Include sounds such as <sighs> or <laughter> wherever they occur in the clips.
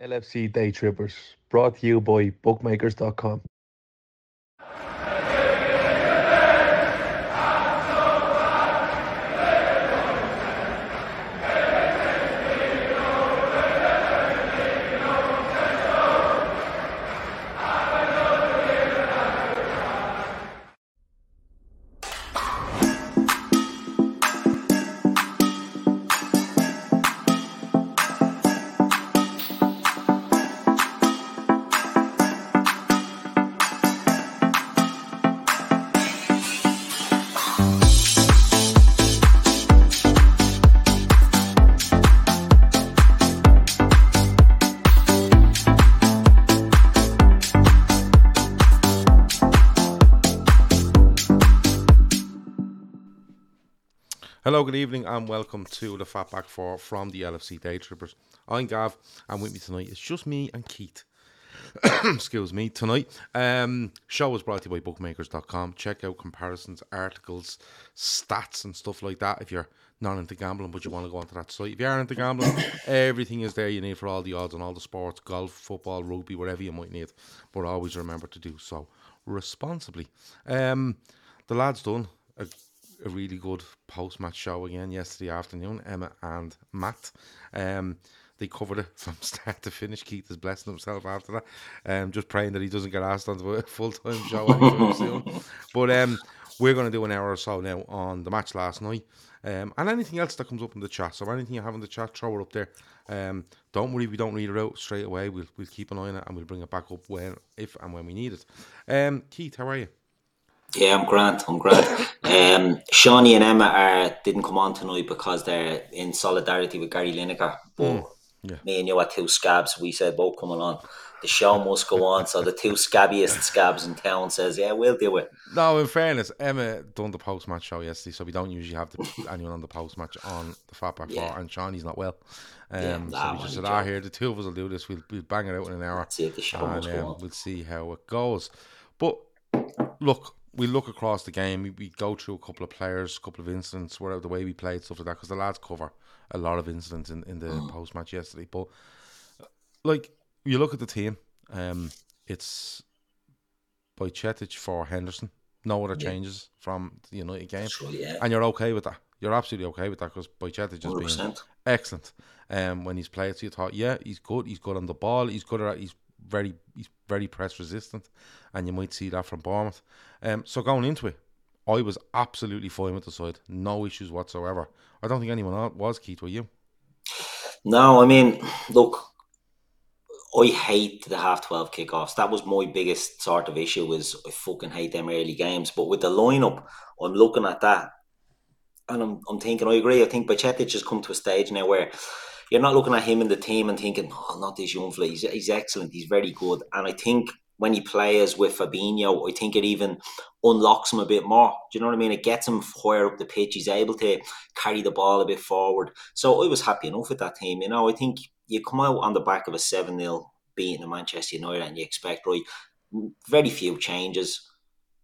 LFC Day Trippers, brought to you by bookmakers.com. Hello, good evening, and welcome to the Fatback Four from the LFC Day Trippers. I'm Gav, and with me tonight it's just me and Keith. <coughs> Excuse me, tonight. Um, show is brought to you by bookmakers.com. Check out comparisons, articles, stats, and stuff like that if you're not into gambling but you want to go onto that site. If you are into gambling, <coughs> everything is there you need for all the odds on all the sports golf, football, rugby, whatever you might need. But always remember to do so responsibly. Um, the lads done a a really good post match show again yesterday afternoon. Emma and Matt. Um, they covered it <laughs> from start to finish. Keith is blessing himself after that. Um, just praying that he doesn't get asked onto a full time show <laughs> soon. But um, we're going to do an hour or so now on the match last night. Um, and anything else that comes up in the chat. So anything you have in the chat, throw it up there. Um, don't worry, we don't read it out straight away. We'll we'll keep an eye on it and we'll bring it back up when, if and when we need it. Um, Keith, how are you? Yeah, I'm Grant. I'm Grant. <laughs> Um, Shawnee and Emma are didn't come on tonight because they're in solidarity with Gary Lineker. But mm, yeah. me and you are two scabs. We said both coming on. The show must go on. So the two scabbiest <laughs> scabs in town says, "Yeah, we'll do it." No, in fairness, Emma done the post match show yesterday, so we don't usually have the, <laughs> anyone on the post match on the Fatback yeah. Four, and Shawnee's not well. Um, yeah, so we just said, "Ah, here the two of us will do this. We'll, we'll bang it out in an hour, the show and um, we'll see how it goes." But look, we look across the game, we, we go through a couple of players, a couple of incidents, whatever the way we played, stuff like that, because the lads cover a lot of incidents in, in the mm. post match yesterday. But like you look at the team, um, it's Bajcetic for Henderson. No other yeah. changes from the United game, sure, yeah. and you're okay with that. You're absolutely okay with that because Bajcetic has been excellent. Um, when he's played, so you thought, yeah, he's good. He's good on the ball. He's good at. He's very he's very press resistant, and you might see that from Bournemouth. Um, so going into it, I was absolutely fine with the side, no issues whatsoever. I don't think anyone was. Keith, were you? No, I mean, look, I hate the half twelve kickoffs. That was my biggest sort of issue. Was I fucking hate them early games. But with the lineup, I'm looking at that, and I'm I'm thinking I agree. I think Bajcetic has come to a stage now where you're not looking at him in the team and thinking, oh, not this young fella. He's, he's excellent. He's very good. And I think when he plays with Fabinho, I think it even unlocks him a bit more. Do you know what I mean? It gets him higher up the pitch. He's able to carry the ball a bit forward. So I was happy enough with that team. You know, I think you come out on the back of a 7 0 beating the Manchester United and you expect, right, very few changes.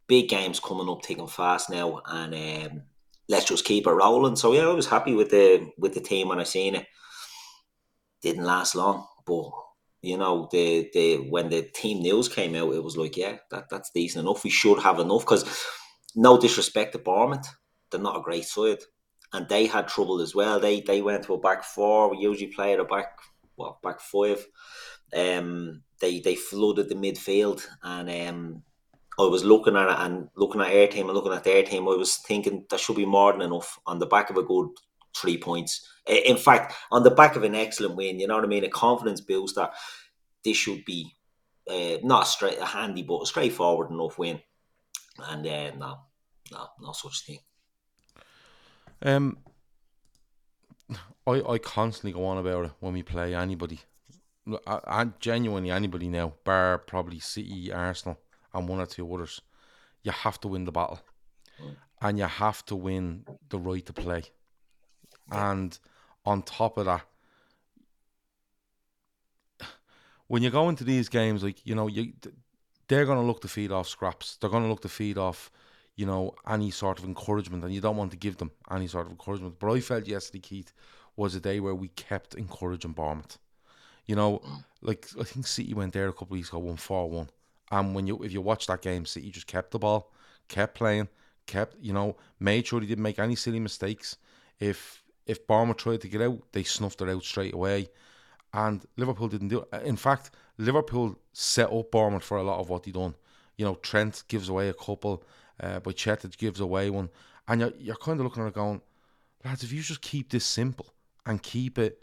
Big games coming up, taking fast now, and um, let's just keep it rolling. So yeah, I was happy with the with the team when I seen it didn't last long. But you know, the the when the team news came out, it was like, yeah, that that's decent enough. We should have enough because no disrespect to Bournemouth, they're not a great side, and they had trouble as well. They they went to a back four. We usually play at a back well back five. Um, they they flooded the midfield, and um, I was looking at it and looking at our team and looking at their team. I was thinking there should be more than enough on the back of a good three points. In fact, on the back of an excellent win, you know what I mean, a confidence booster. This should be uh, not a straight, a handy, but a straightforward enough win. And uh, no, no, no such thing. Um, I, I constantly go on about it when we play anybody. I, I genuinely anybody now, bar probably City, Arsenal, and one or two others. You have to win the battle, and you have to win the right to play. And on top of that, when you go into these games, like you know, you they're going to look to feed off scraps. They're going to look to feed off, you know, any sort of encouragement, and you don't want to give them any sort of encouragement. But I felt yesterday, Keith, was a day where we kept encouraging Bournemouth. You know, mm. like I think City went there a couple of weeks ago, one four one. And when you if you watch that game, City just kept the ball, kept playing, kept you know, made sure they didn't make any silly mistakes. If if Bournemouth tried to get out, they snuffed it out straight away. And Liverpool didn't do it. In fact, Liverpool set up Bournemouth for a lot of what they done. You know, Trent gives away a couple, uh, but Bajcetic gives away one. And you're, you're kind of looking at it going, lads, if you just keep this simple, and keep it,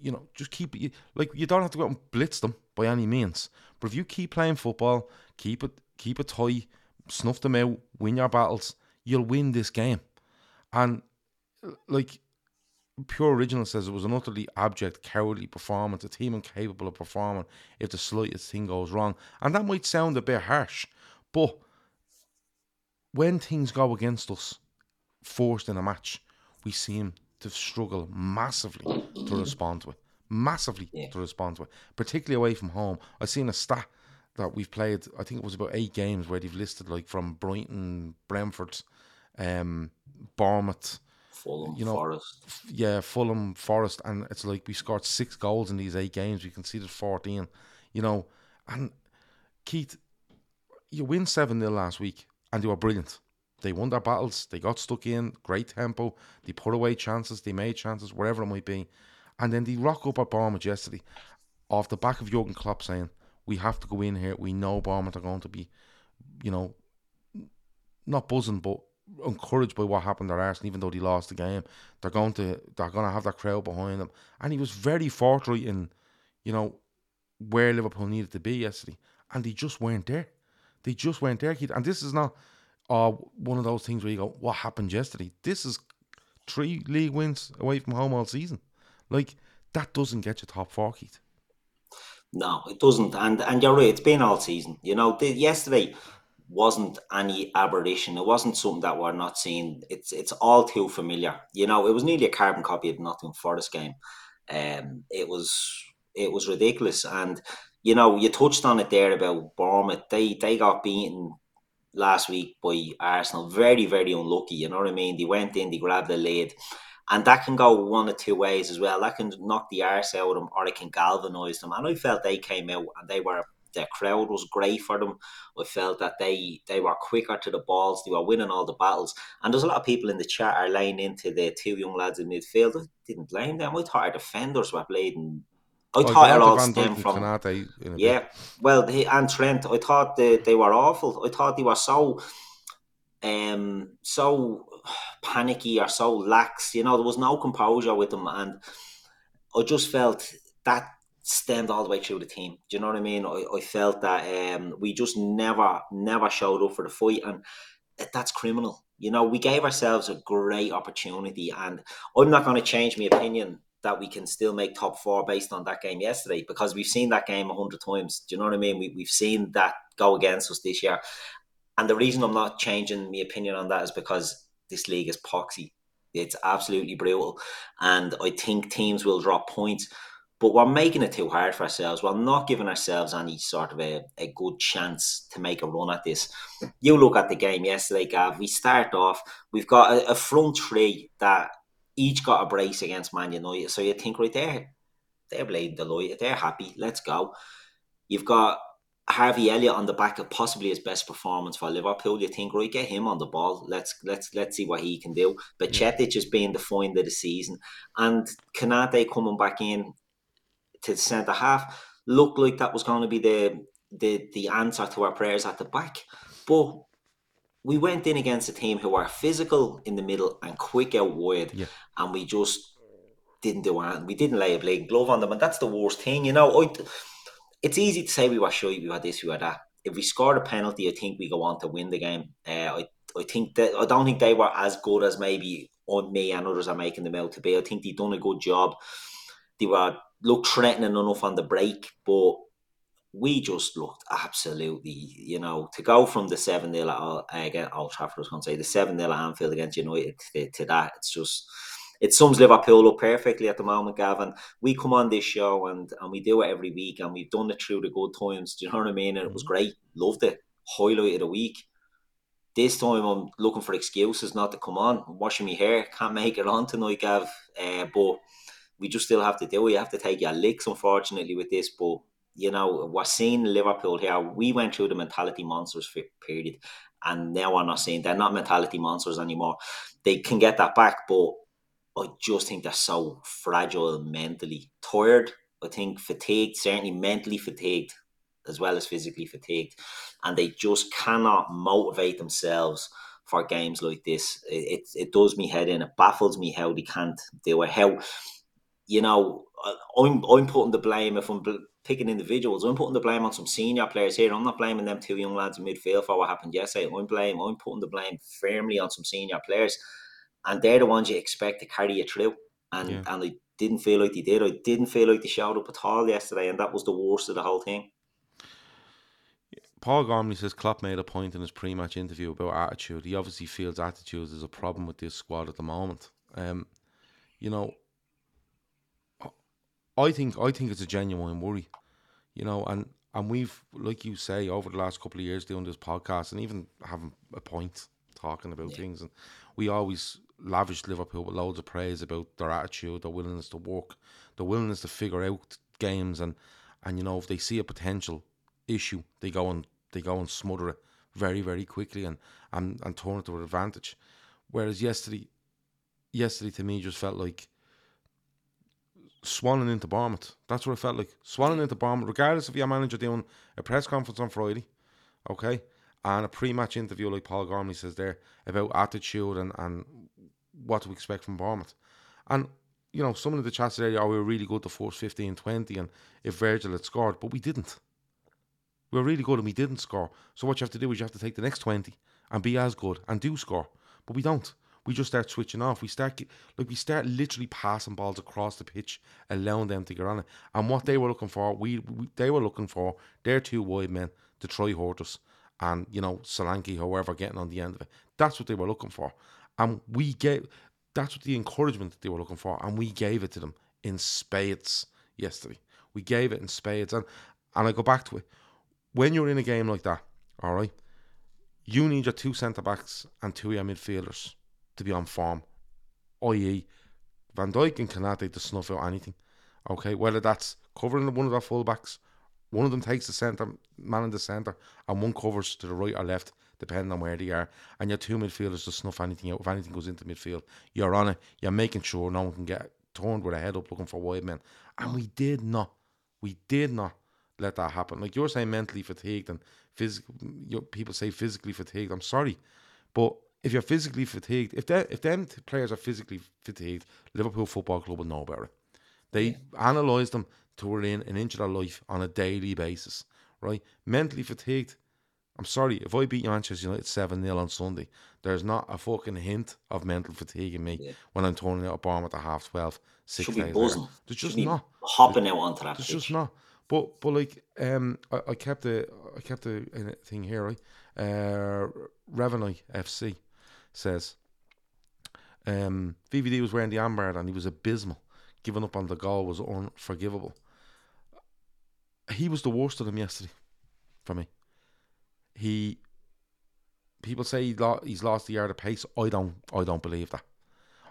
you know, just keep it. Like you don't have to go out and blitz them by any means, but if you keep playing football, keep it, keep it tight, snuff them out, win your battles, you'll win this game. And like Pure Original says, it was an utterly abject, cowardly performance. A team incapable of performing if the slightest thing goes wrong, and that might sound a bit harsh, but when things go against us, forced in a match, we seem to struggle massively to respond to it. Massively yeah. to respond to it, particularly away from home. I've seen a stat that we've played. I think it was about eight games where they've listed like from Brighton, Brentford, um, Bournemouth, Fulham, you know, Forest. Yeah, Fulham, Forest, and it's like we scored six goals in these eight games. We conceded fourteen. You know, and Keith, you win seven 0 last week, and you were brilliant. They won their battles. They got stuck in. Great tempo. They put away chances. They made chances, wherever it might be. And then they rock up at Bournemouth yesterday off the back of Jurgen Klopp saying, we have to go in here. We know Bournemouth are going to be, you know, not buzzing, but encouraged by what happened at Arsenal, even though they lost the game. They're going to they're going to have that crowd behind them. And he was very forthright in, you know, where Liverpool needed to be yesterday. And they just weren't there. They just weren't there, And this is not or one of those things where you go, what happened yesterday? This is three league wins away from home all season. Like, that doesn't get you top four, Keith. No, it doesn't. And and you're right, it's been all season. You know, the, yesterday wasn't any aberration. It wasn't something that we're not seeing. It's it's all too familiar. You know, it was nearly a carbon copy of Nottingham Forest game. Um, it was it was ridiculous. And you know, you touched on it there about Bournemouth. They they got beaten last week by Arsenal. Very, very unlucky. You know what I mean? They went in, they grabbed the lead. And that can go one of two ways as well. That can knock the arse out of them or it can galvanise them. And I felt they came out and they were the crowd was great for them. I felt that they they were quicker to the balls, they were winning all the battles. And there's a lot of people in the chat are laying into the two young lads in midfield. I didn't blame them. I thought our defenders were playing I oh, thought it all stemmed from yeah. Bit. Well, he, and Trent, I thought they, they were awful. I thought they were so um so panicky or so lax. You know, there was no composure with them, and I just felt that stemmed all the way through the team. Do you know what I mean? I, I felt that um we just never never showed up for the fight, and that's criminal. You know, we gave ourselves a great opportunity, and I'm not going to change my opinion that we can still make top four based on that game yesterday because we've seen that game a hundred times. Do you know what I mean? We, we've seen that go against us this year. And the reason I'm not changing my opinion on that is because this league is poxy. It's absolutely brutal. And I think teams will drop points, but we're making it too hard for ourselves. We're not giving ourselves any sort of a, a good chance to make a run at this. You look at the game yesterday, Gav. We start off, we've got a, a front three that each got a brace against Man United. So you think, right there, they're playing Deloitte, they're happy, let's go. You've got Harvey Elliott on the back of possibly his best performance for Liverpool. You think, right, get him on the ball. Let's let's let's see what he can do. But yeah. Chetic has been the find of the season, and Konate coming back in to the centre half looked like that was going to be the the the answer to our prayers at the back. But we went in against a team who are physical in the middle and quick out wide, yeah. and we just didn't do it. We didn't lay a blatant glove on them, and that's the worst thing. You know, I, it's easy to say we were shy, we had this, we were that. If we scored a penalty, I think we go on to win the game. Uh, I, I think that I don't think they were as good as maybe on me and others are making them out to be. I think they done a good job. They were looked threatening enough on the break, but we just looked absolutely, you know, to go from the 7 0 uh, against Old Trafford, I was going to say, the 7 0 at Anfield against United to, to, that, it's just, it sums Liverpool up perfectly at the moment, Gavin. We come on this show and, and we do it every week and we've done it through the good times. Do you know what I mean? And it was mm-hmm. great. Loved it. Highlight of the week. This time I'm looking for excuses not to come on. I'm washing my hair. Can't make it on tonight, Gav. Uh, but we just still have to do it. Have to take your licks, unfortunately, with this. But you know, we're seeing Liverpool here. We went through the mentality monsters period, and now we're not saying they're not mentality monsters anymore. They can get that back, but I just think they're so fragile mentally, tired. I think fatigued, certainly mentally fatigued, as well as physically fatigued, and they just cannot motivate themselves for games like this. It, it, it does me head in. It baffles me how they can't do it. How you know, I'm I'm putting the blame if I'm picking individuals. I'm putting the blame on some senior players here. I'm not blaming them two young lads in midfield for what happened yesterday. I'm blame. I'm putting the blame firmly on some senior players, and they're the ones you expect to carry you through. And yeah. and I didn't feel like they did. I didn't feel like they showed up at all yesterday, and that was the worst of the whole thing. Paul Gormley says Klopp made a point in his pre-match interview about attitude. He obviously feels attitude is a problem with this squad at the moment. Um, you know, I think I think it's a genuine worry, you know, and and we've like you say over the last couple of years doing this podcast and even having a point talking about yeah. things, and we always lavish Liverpool with loads of praise about their attitude, their willingness to work, their willingness to figure out games, and and you know if they see a potential issue, they go and they go and smother it very very quickly and and and turn it to an advantage. Whereas yesterday, yesterday to me just felt like swanning into Bournemouth. That's what it felt like. Swanning into Bournemouth, regardless of your manager doing a press conference on Friday, okay, and a pre-match interview like Paul Gormley says there about attitude and, and what to expect from Bournemouth. And, you know, some of the chats there, oh, we were really good the first 15, 20, and if Virgil had scored, but we didn't. We were really good and we didn't score. So what you have to do is you have to take the next 20 and be as good and do score. But we don't we just start switching off. We start like we start literally passing balls across the pitch, allowing them to get on it. And what they were looking for, we, we they were looking for their two wide men to try hurt us, and you know Solanke, however, getting on the end of it. That's what they were looking for, and we gave. That's what the encouragement that they were looking for, and we gave it to them in spades yesterday. We gave it in spades, and and I go back to it. When you're in a game like that, all right, you need your two centre backs and two of your midfielders to be on form, oh, i.e., Van Dijk and Konate to snuff out anything. Okay, whether that's covering one of their fullbacks, one of them takes the centre man in the centre, and one covers to the right or left, depending on where they are. And your two midfielders to snuff anything out. If anything goes into midfield, you're on it. You're making sure no one can get turned with a head up looking for wide men. And we did not. We did not let that happen. Like you're saying, mentally fatigued and physical. People say physically fatigued. I'm sorry, but if you're physically fatigued, if they if them players are physically fatigued, Liverpool Football Club will know about it. They yeah. analyse them to within an inch of their life on a daily basis, right? Mentally fatigued. I'm sorry, if I beat Manchester United 7 0 on Sunday, there's not a fucking hint of mental fatigue in me yeah. when I'm turning out a bomb at the half 12, six Should days buzzing. There's just not. Hopping there's, out onto that. There's pitch. just not. But but like um I, I kept the I kept the thing here, right? Uh Revenue FC says um, VVD was wearing the armband and he was abysmal. Giving up on the goal was unforgivable. He was the worst of them yesterday, for me. He, people say he lo- he's lost the yard of pace. I don't, I don't believe that.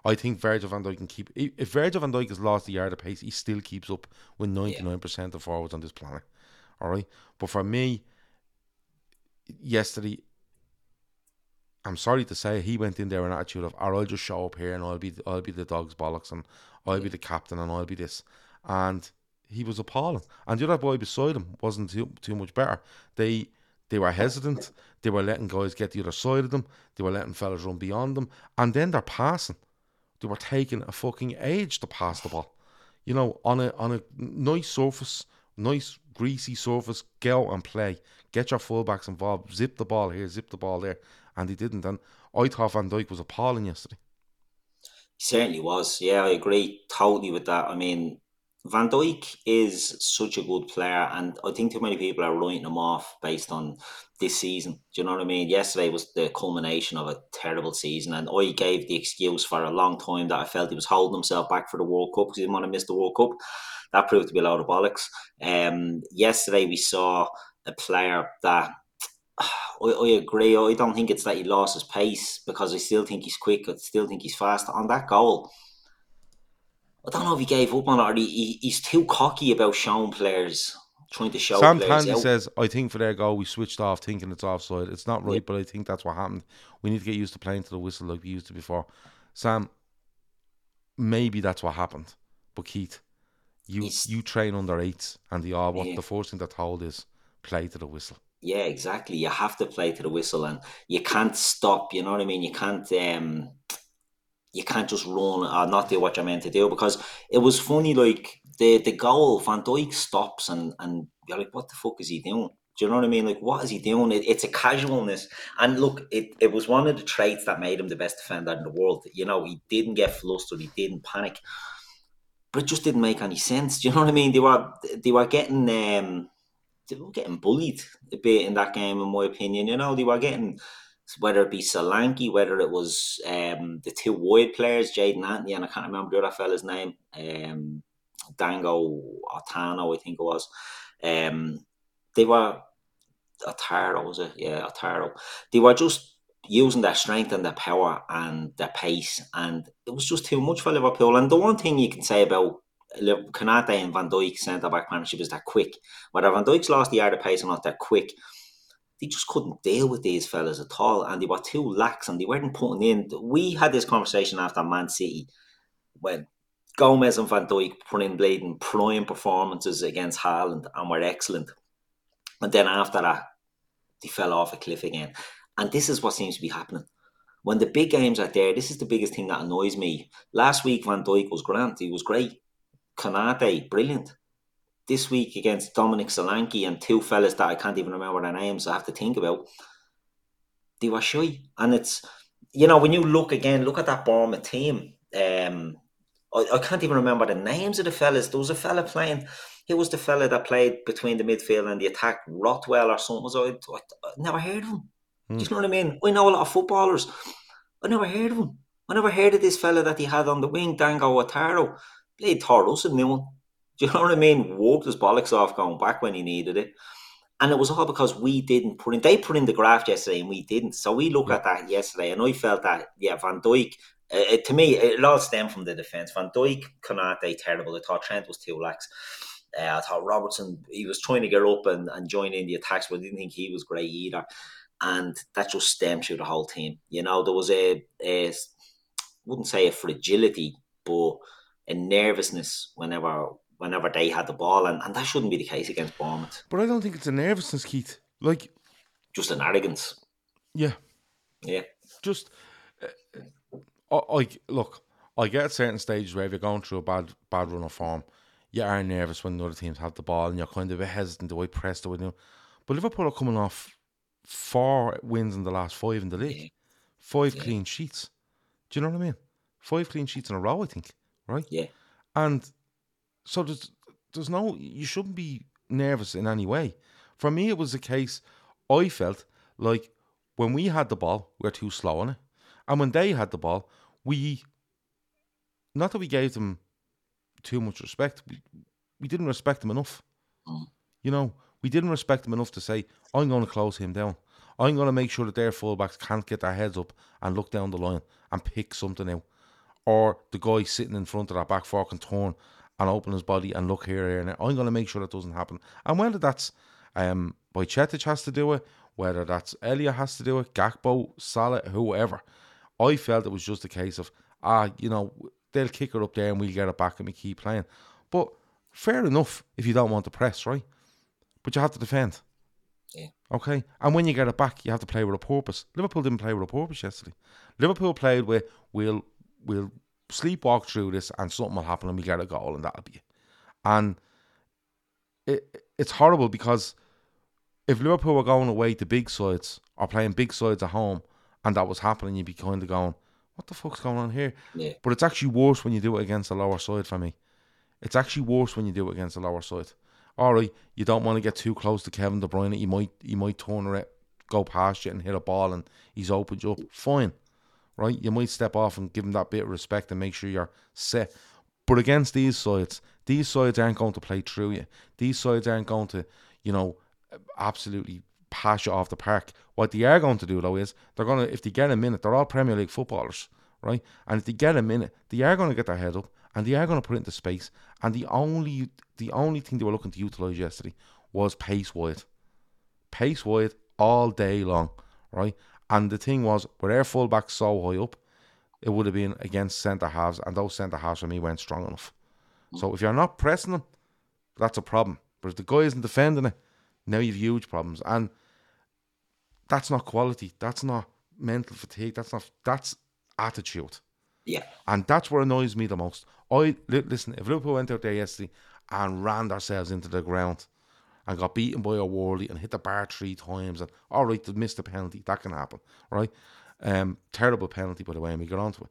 I think Virgil van Dijk can keep. If Virgil van Dijk has lost the yard of pace, he still keeps up with ninety nine percent of forwards on this planet. All right, but for me, yesterday I'm sorry to say he went in there with an attitude of, or I'll just show up here and I'll be I'll be the dog's bollocks and I'll be the captain and I'll be this. And he was appalling. And the other boy beside him wasn't too, too much better. They they were hesitant. They were letting guys get the other side of them. They were letting fellas run beyond them. And then they're passing. They were taking a fucking age to pass the ball. You know, on a on a nice surface, nice greasy surface, go and play. Get your fullbacks involved. Zip the ball here, zip the ball there and he didn't. And I thought Van Dijk was appalling yesterday. certainly was. Yeah, I agree totally with that. I mean, Van Dijk is such a good player, and I think too many people are writing him off based on this season. Do you know what I mean? Yesterday was the culmination of a terrible season, and I gave the excuse for a long time that I felt he was holding himself back for the World Cup because he didn't want to miss the World Cup. That proved to be a lot of bollocks. Um, yesterday we saw a player that I, I, agree. I don't think it's that he lost his pace because I still think he's quick. I still think he's fast. On that goal, I don't know if he gave up on it or he, he, he's too cocky about showing players, trying to show Sam players. Tandy out. says, I think for their goal, we switched off thinking it's offside. It's not right, but I think that's what happened. We need to get used to playing to the whistle like we used to before. Sam, maybe that's what happened. But Keith, you you train under eights, and the all what yeah. the first thing that told is play to the whistle. Yeah, exactly. You have to play to the whistle, and you can't stop. You know what I mean? You can't. um you can't just run or not do what you're meant to do because it was funny like the the goal Van Dijk stops and and you're like what the fuck is he doing do you know what I mean like what is he doing it, it's a casualness and look it, it was one of the traits that made him the best defender in the world you know he didn't get flustered he didn't panic but it just didn't make any sense do you know what I mean they were they were getting um they were getting bullied a bit in that game in my opinion you know they were getting whether it be Solanke, whether it was um, the two wide players, Jaidon Anthony, and I can't remember the other fella's name, um, Dango Otano, I think it was. Um, they were Otaro, was it? Yeah, Otaro. They were just using their strength and their power and their pace, and it was just too much for Liverpool. And the one thing you can say about Konate and Van Dijk centre back partnership is they're quick. Whether Van Dijk's lost the art of pace or not, they're quick they just couldn't deal with these fellas at all, and they were too lax, and they weren't putting in. We had this conversation after Man City when Gomez and Van Dijk put in bleeding prime performances against Haaland and were excellent, and then after that, they fell off a cliff again. And this is what seems to be happening. When the big games are there, this is the biggest thing that annoys me. Last week, Van Dijk was grand; he was great. Konate, brilliant this week against Dominic Solanke and two fellas that I can't even remember their names, I have to think about. They were shy. And it's, you know, when you look again, look at that Bournemouth team. Um, I, I can't even remember the names of the fellas. There was a fella playing, he was the fella that played between the midfield and the attack, Rothwell or something. So I, I, I never heard of him. Mm. Do you know what I mean? I know a lot of footballers. I never heard of him. I never heard of this fella that he had on the wing, Dango Otaro. Played Thor Russell, knew him. Do you know what I mean? Walked his bollocks off going back when he needed it. And it was all because we didn't put in, they put in the graft yesterday and we didn't. So we look yeah. at that yesterday and I felt that, yeah, Van Dijk, uh, it, to me, it all stemmed from the defence. Van Dijk, Konate, terrible. I thought Trent was too lax. Uh, I thought Robertson, he was trying to get up and, and join in the attacks, but I didn't think he was great either. And that just stemmed through the whole team. You know, there was a, a wouldn't say a fragility, but a nervousness whenever whenever they had the ball, and, and that shouldn't be the case against Bournemouth. But I don't think it's a nervousness, Keith. Like just an arrogance. Yeah, yeah. Just uh, I, look. I get at certain stages where if you're going through a bad bad run of form, you are nervous when the other teams have the ball, and you're kind of a hesitant. Do I press? Do I do? But Liverpool are coming off four wins in the last five in the league, five yeah. clean sheets. Do you know what I mean? Five clean sheets in a row, I think. Right? Yeah. And so there's there's no you shouldn't be nervous in any way. For me, it was a case I felt like when we had the ball, we were too slow on it, and when they had the ball, we not that we gave them too much respect, we, we didn't respect them enough. Mm. You know, we didn't respect them enough to say, I'm going to close him down. I'm going to make sure that their fullbacks can't get their heads up and look down the line and pick something out. Or the guy sitting in front of that back can turn and open his body and look here, here, and there. I'm going to make sure that doesn't happen. And whether that's um, Bajcetic has to do it, whether that's Elliott has to do it, Gakpo, Salah, whoever, I felt it was just a case of, ah, you know, they'll kick it up there and we'll get it back and we keep playing. But fair enough if you don't want to press, right? But you have to defend. Yeah. Okay. And when you get it back, you have to play with a purpose. Liverpool didn't play with a purpose yesterday. Liverpool played with we'll we'll sleepwalk through this and something will happen and we get a goal and that'll be it. And it, it's horrible because if Liverpool were going away to big sides or playing big sides at home and that was happening, you'd be kind of going, what the fuck's going on here? Yeah. But it's actually worse when you do it against the lower side for me. It's actually worse when you do it against the lower side. All right, you don't want to get too close to Kevin De Bruyne. He might he might turn around, go past you and hit a ball, and he's opened you up. Fine, right? You might step off and give them that bit of respect and make sure you're set. But against these sides, these sides aren't going to play through you. These sides aren't going to, you know, absolutely pass you off the park. What they are going to do though is they're gonna if they get a minute, they're all Premier League footballers, right? And if they get a minute, they are gonna get their head up and they are gonna put it into space. And the only the only thing they were looking to utilise yesterday was pace wide. Pace wide all day long, right? And the thing was, with their fullback so high up, it would have been against centre halves, and those centre halves for me weren't strong enough. So if you're not pressing them, that's a problem. But if the guy isn't defending it, now you've huge problems. And that's not quality. That's not mental fatigue. That's not that's attitude. Yeah. And that's what annoys me the most. I listen, if Liverpool went out there yesterday and ran themselves into the ground and got beaten by a Worley and hit the bar three times and all right, they missed the penalty. That can happen, right? Um, terrible penalty by the way, and we got onto it.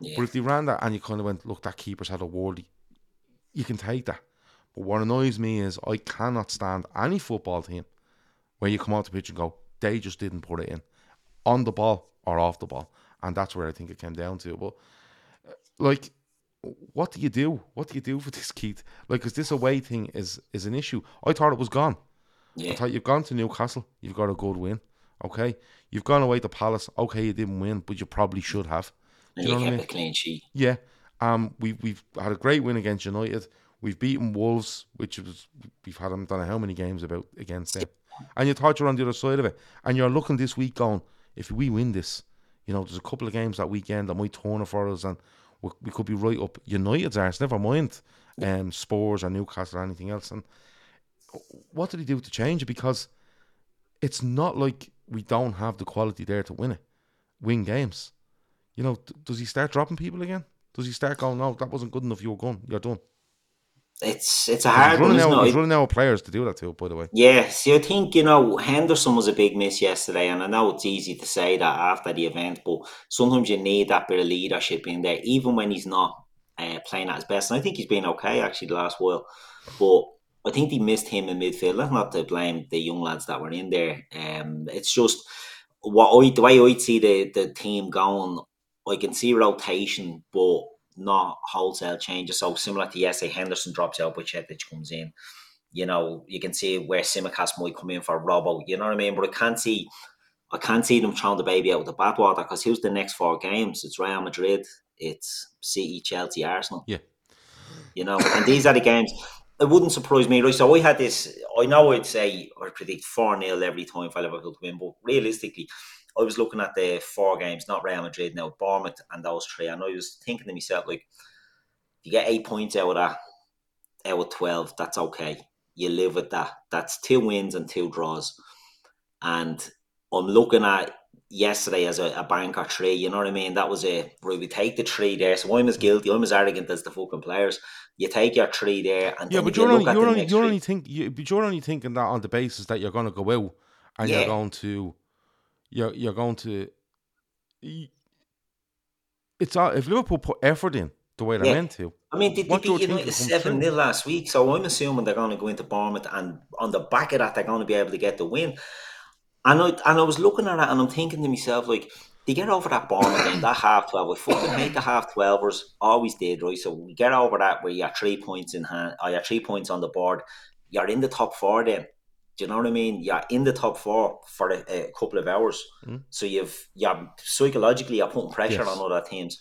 Yeah. But if they ran that and you kind of went, look, that keeper's had a Worley, you can take that. But what annoys me is I cannot stand any football team where you come out the pitch and go, they just didn't put it in on the ball or off the ball. And that's where I think it came down to. But uh, like, what do you do? What do you do for this, Keith? Like, is this away thing is is an issue. I thought it was gone. I thought you've gone to Newcastle, you've got a good win. Okay, you've gone away to Palace. Okay, you didn't win, but you probably should have. Do you you know what I mean? a clean sheet. Yeah. Um, we we've had a great win against United. We've beaten Wolves, which was we've had them done how many games about against them. And you thought you're on the other side of it, and you're looking this week going, if we win this, you know, there's a couple of games that weekend that might turn it for us, and we, we could be right up United's arse. Never mind, um, Spurs or Newcastle or anything else. And what did he do to change it? Because it's not like we don't have the quality there to win it, win games. You know, d- does he start dropping people again? Does he start going, no, that wasn't good enough, you're gone, you're done? It's it's a hard one, out, he's running out of players to do that to, by the way. Yeah, see, I think, you know, Henderson was a big miss yesterday, and I know it's easy to say that after the event, but sometimes you need that bit of leadership in there, even when he's not uh, playing at his best. And I think he's been okay, actually, the last while. But I think they missed him in midfield. That's not to blame the young lads that were in there. Um, It's just what I, the way I see the, the team going, I can see rotation, but not wholesale changes. So similar to yesterday, Henderson drops out, but Chetic comes in you know, you can see where Tsimikas might come in for Robbo, you know what I mean? But I can't see I can't see them throwing the baby out with the bathwater because who's the next four games? It's Real Madrid, it's City, Chelsea, Arsenal. Yeah. You know, and these are the games. It wouldn't surprise me, right? So I had this I know I'd say I predict 4 0 every time for Liverpool to win, but realistically, I was looking at the four games, not Real Madrid now, Bournemouth and those three, and I was thinking to myself, like, if you get eight points out of that, out of 12, that's okay. You live with that. That's two wins and two draws. And I'm looking at yesterday as a, a banker three, you know what I mean? That was a, right, we take the three there. So I'm as guilty, I'm as arrogant as the fucking players. You take your three there, and Yeah, but you you're look only you're only you're only think you, but you're only thinking that on the basis that you're going to go out and Yeah. you're going to you're you're going to. It's all, if Liverpool put effort in the way they're meant to. I mean, did they beat United 7 true. 0 last week? So I'm assuming they're going to go into Bournemouth, and on the back of that, they're going to be able to get the win. And I, and I was looking at it and I'm thinking to myself, like, they get over that Bournemouth game, that half 12. I fucking hate the half 12ers, always did, right? So we get over that where you're three points in hand, or you're three points on the board, you're in the top four then. Do you know what I mean? You're in the top four for a, a couple of hours. Mm. So you've, you're psychologically, you're putting pressure Yes. on other teams.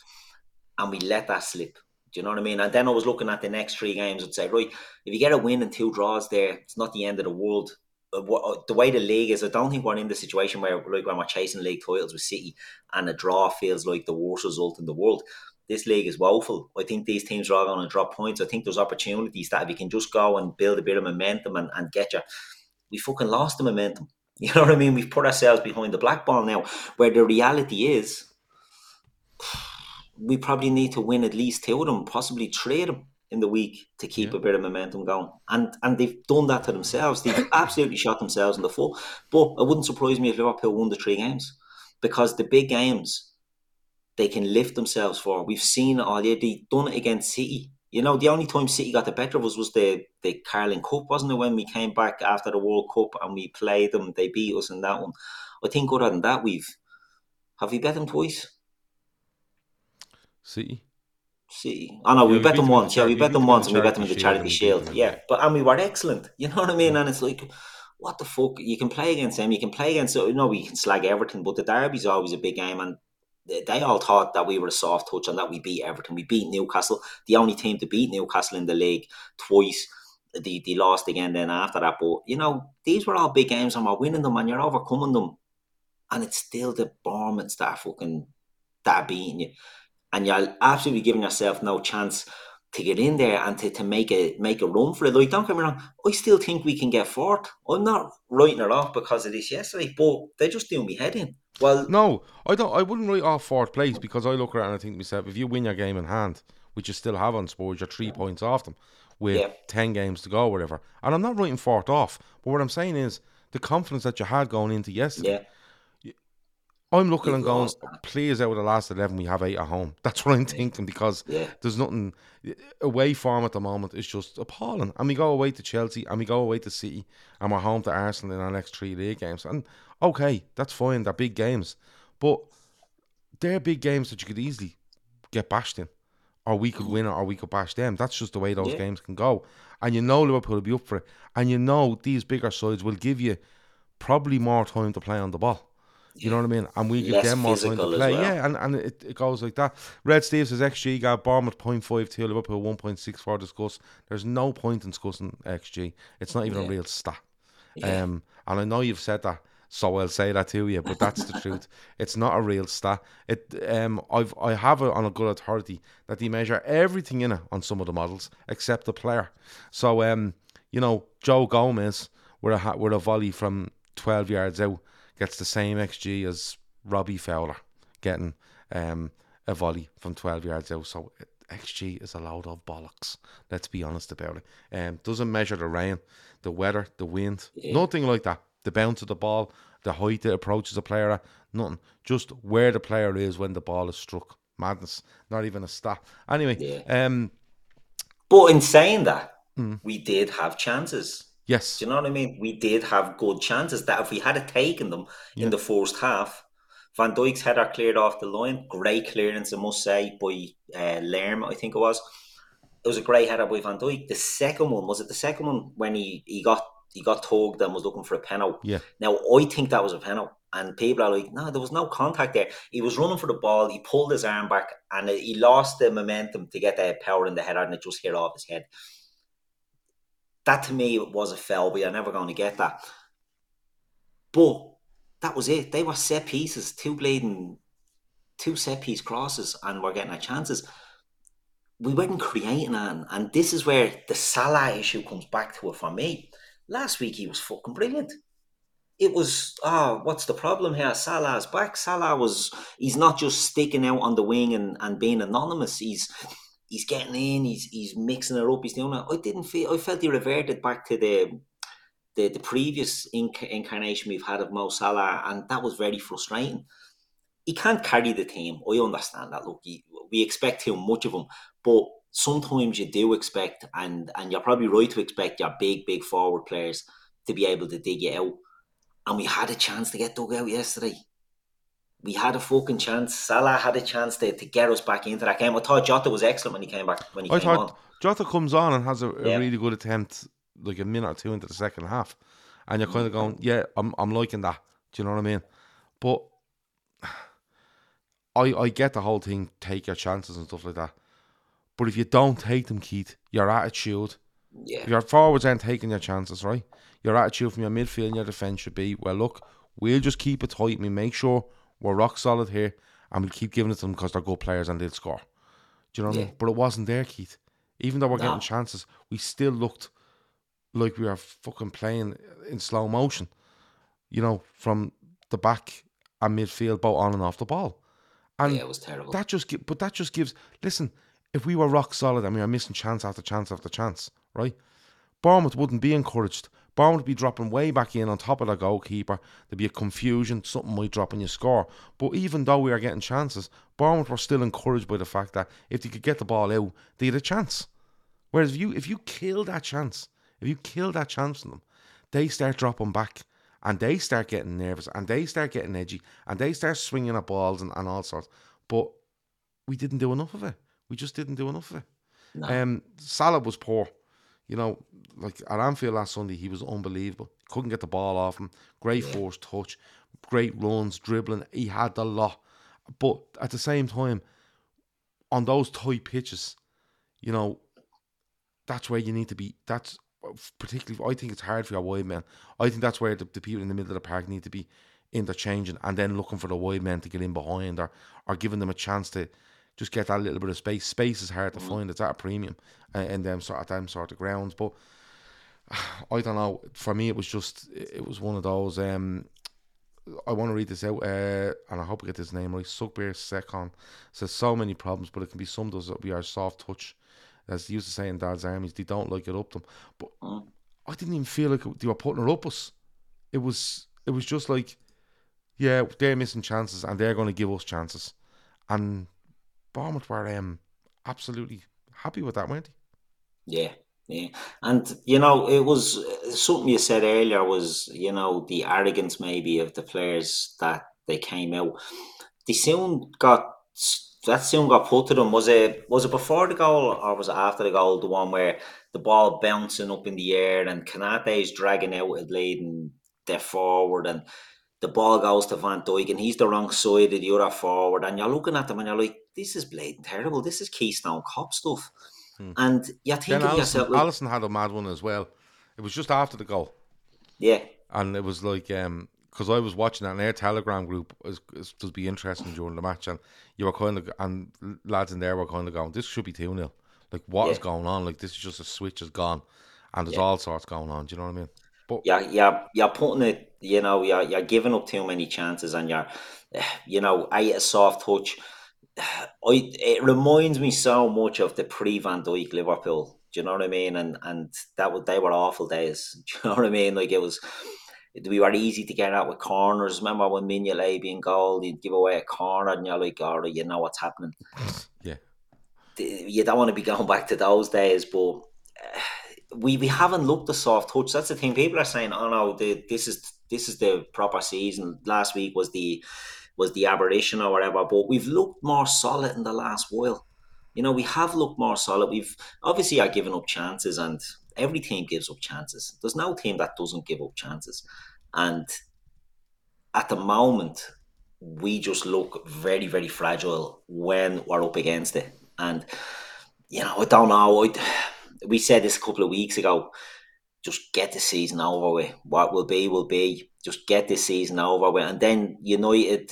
And we let that slip. Do you know what I mean? And then I was looking at the next three games and say, right, if you get a win and two draws there, it's not the end of the world. Uh, uh, The way the league is, I don't think we're in the situation where like when we're chasing league titles with City and a draw feels like the worst result in the world. This league is woeful. I think these teams are all going to drop points. I think there's opportunities that if you can just go and build a bit of momentum and, and get you, we fucking lost the momentum. <laughs> You know what I mean? We've put ourselves behind the black ball now, where the reality is we probably need to win at least two of them, possibly three of them in the week to keep Yeah. a bit of momentum going. And and they've done that to themselves. They've <coughs> absolutely shot themselves in the foot. But it wouldn't surprise me if Liverpool won the three games because the big games they can lift themselves for. We've seen it all year. They done it against City. You know, the only time City got the better of us was the the Carling Cup, wasn't it? When we came back after the World Cup and we played them, they beat us in that one. I think other than that, we've have we bet them twice? City. See, I know we Yeah, we bet them once. the Yeah, we bet them once, and we bet them in the Charity Shield, them, Yeah, but and we were excellent. <laughs> You know what I mean? And it's like, what the fuck? You can play against them. You can play against. You know, we can slag everything, but the derby's always a big game, and they, all thought that we were a soft touch and that we beat Everton. We beat Newcastle, the only team to beat Newcastle in the league twice. They, they lost again then after that, but you know these were all big games, and we're winning them, and you're overcoming them, and it's still the Bournemouths that fucking that are beating you. And you're absolutely giving yourself no chance to get in there and to, to make a make a run for it. Like, don't get me wrong, I still think we can get fourth. I'm not writing it off because of this yesterday, but they're just doing me head in. Well, No, I don't. I wouldn't write off fourth place because I look around and I think to myself, if you win your game in hand, which you still have on Spurs, you're three points off them with Yeah. ten games to go, or whatever. And I'm not writing fourth off, but what I'm saying is the confidence that you had going into yesterday. yeah, I'm looking and going, please out of the last eleven, we have eight at home. <laughs> That's what I'm thinking because yeah, there's nothing uh, away form at the moment is just appalling. And we go away to Chelsea and we go away to City and we're home to Arsenal in our next three league games. And okay, that's fine, they're big games. But they're big games that you could easily get bashed in. Or we could win it or we could bash them. That's just the way those Yeah. games can go. And you know Liverpool will be up for it. And you know these bigger sides will give you probably more time to play on the ball. You know what I mean? And we give them more time to play. well. Yeah, and, and it, it goes like that. Red Steve says XG got Bournemouth 0.52, Liverpool 1.64 discuss. There's no point in discussing XG. It's not even a real stat. Yeah. Um, and I know you've said that, so I'll say that to you, but that's the <laughs> truth. It's not a real stat. It um I've I have it on a good authority that they measure everything in it on some of the models except the player. So um, you know, Joe Gomez with a with a volley from twelve yards out gets the same XG as Robbie Fowler getting um a volley from twelve yards out. So XG is a load of bollocks. Let's be honest about it. Um, doesn't measure the rain, the weather, the wind, nothing like that. The bounce of the ball, the height it approaches a player at, nothing. Just where the player is when the ball is struck. Madness. Not even a stat. Anyway, um, but in saying that, Mm. we did have chances. Yes, Do you know what I mean? We did have good chances that if we had taken them in the first half, Van Dijk's header cleared off the line. Great clearance, I must say, by uh, Lerma, I think it was. It was a great header by Van Dijk. The second one was it the second one when he, he got he got tugged and was looking for a penalty. Yeah. Now I think that was a penalty, and people are like, no, there was no contact there. He was running for the ball. He pulled his arm back, and he lost the momentum to get that power in the header, and it just hit off his head. That to me was a foul, but you're never going to get that. But that was it. They were set pieces, two bleeding, two set piece crosses, and we're getting our chances. We weren't creating that, and this is where the Salah issue comes back to it for me. Last week he was fucking brilliant. It was oh, what's the problem here? Salah's back. Salah was he's not just sticking out on the wing and, and being anonymous. He's he's getting in. He's he's mixing it up. He's doing it. I didn't feel. I felt he reverted back to the the, the previous inc- incarnation we've had of Mo Salah, and that was very frustrating. He can't carry the team. I understand that. Look, he, we expect too much of him, but sometimes you do expect, and and you're probably right to expect your big, big forward players to be able to dig you out. And we had a chance to get dug out yesterday. We had a fucking chance. Salah had a chance to, to get us back into that game. I thought Jota was excellent when he came back. When he I came thought on. Jota comes on and has a, a Yeah. really good attempt, like a minute or two into the second half, and you're kind of mm. going, "Yeah, I'm, I'm liking that." Do you know what I mean? But <sighs> I, I get the whole thing, take your chances and stuff like that. But if you don't take them, Keith, your attitude, Yeah. your forwards aren't taking your chances, right? Your attitude from your midfield and your defence should be, well, look, we'll just keep it tight. And we make sure we're rock solid here, and we'll keep giving it to them because they're good players and they'll score. Do you know what I mean? But it wasn't there, Keith. Even though we're No. getting chances, we still looked like we were fucking playing in slow motion. You know, from the back and midfield, both on and off the ball. And yeah, it was terrible. that just but that just gives listen if we were rock solid and we were missing chance after chance after chance right Bournemouth wouldn't be encouraged Bournemouth would be dropping way back in on top of the goalkeeper. There'd be a confusion, something might drop and you score. But even though we are getting chances, Bournemouth were still encouraged by the fact that if they could get the ball out, they had a chance. Whereas if you if you kill that chance, if you kill that chance from them, they start dropping back and they start getting nervous and they start getting edgy and they start swinging at balls and, and all sorts. But we didn't do enough of it. We just didn't do enough of it. No. Um, Salah was poor. You know, like at Anfield last Sunday, he was unbelievable. Couldn't get the ball off him. Great force touch, great runs, dribbling. He had the lot. But at the same time, on those tight pitches, you know, that's where you need to be. That's particularly, I think it's hard for your wide men. I think that's where the, the people in the middle of the park need to be interchanging and then looking for the wide men to get in behind or, or giving them a chance to just get that little bit of space. Space is hard to mm. find. It's at a premium uh, in them sort of them sort of grounds. But <sighs> I don't know. For me, it was just it was one of those. Um, I want to read this out, uh, and I hope I get this name right. Sugbir Sekon says so many problems, but it can be summed up we are soft touch as they used to say in Dad's armies, they don't like it up them. But mm. I didn't even feel like they were putting it up us. It was it was just like, yeah, they're missing chances and they're going to give us chances. And Bournemouth were um, absolutely happy with that, weren't they? Yeah, yeah, and you know, it was something you said earlier was you know the arrogance maybe of the players that they came out. They soon got that soon got put to them. Was it was it before the goal or was it after the goal? The one where the ball bouncing up in the air and Konate is dragging out a lead and they're forward and the ball goes to Van Dijk and he's the wrong side of the other forward and you're looking at them and you're like, this is blatant terrible. This is Keystone Cop stuff. Hmm. And you think then yourself, like, Alisson had a mad one as well. It was just after the goal. Yeah. And it was like um because I was watching that in their Telegram group, it was, to be interesting during the match, and you were kind of and lads in there were kind of going, "This should be two 0 Like what yeah. is going on? Like this is just a switch has gone, and there's yeah. all sorts going on. Do you know what I mean? But yeah, yeah, you're putting it. You know, you're you're giving up too many chances, and you're, <sighs> you know, I a soft touch. I it reminds me so much of the pre Van Dijk Liverpool. Do you know what I mean? And and that was they were awful days. <laughs> Do you know what I mean? Like it was we were easy to get out with corners. Remember when Mignolet being goal, you'd give away a corner and you're like, oh, you know what's happening. <laughs> Yeah. You don't want to be going back to those days, but <sighs> we, we haven't looked the soft touch. That's the thing. People are saying, oh no, the, this is this is the proper season. Last week was the was the aberration or whatever, but we've looked more solid in the last while. You know, we have looked more solid. We've obviously are giving up chances and every team gives up chances. There's no team that doesn't give up chances. And at the moment, we just look very, very fragile when we're up against it. And, you know, I don't know. I, we said this a couple of weeks ago just get the season over with. What will be, will be. Just get this season over with. And then United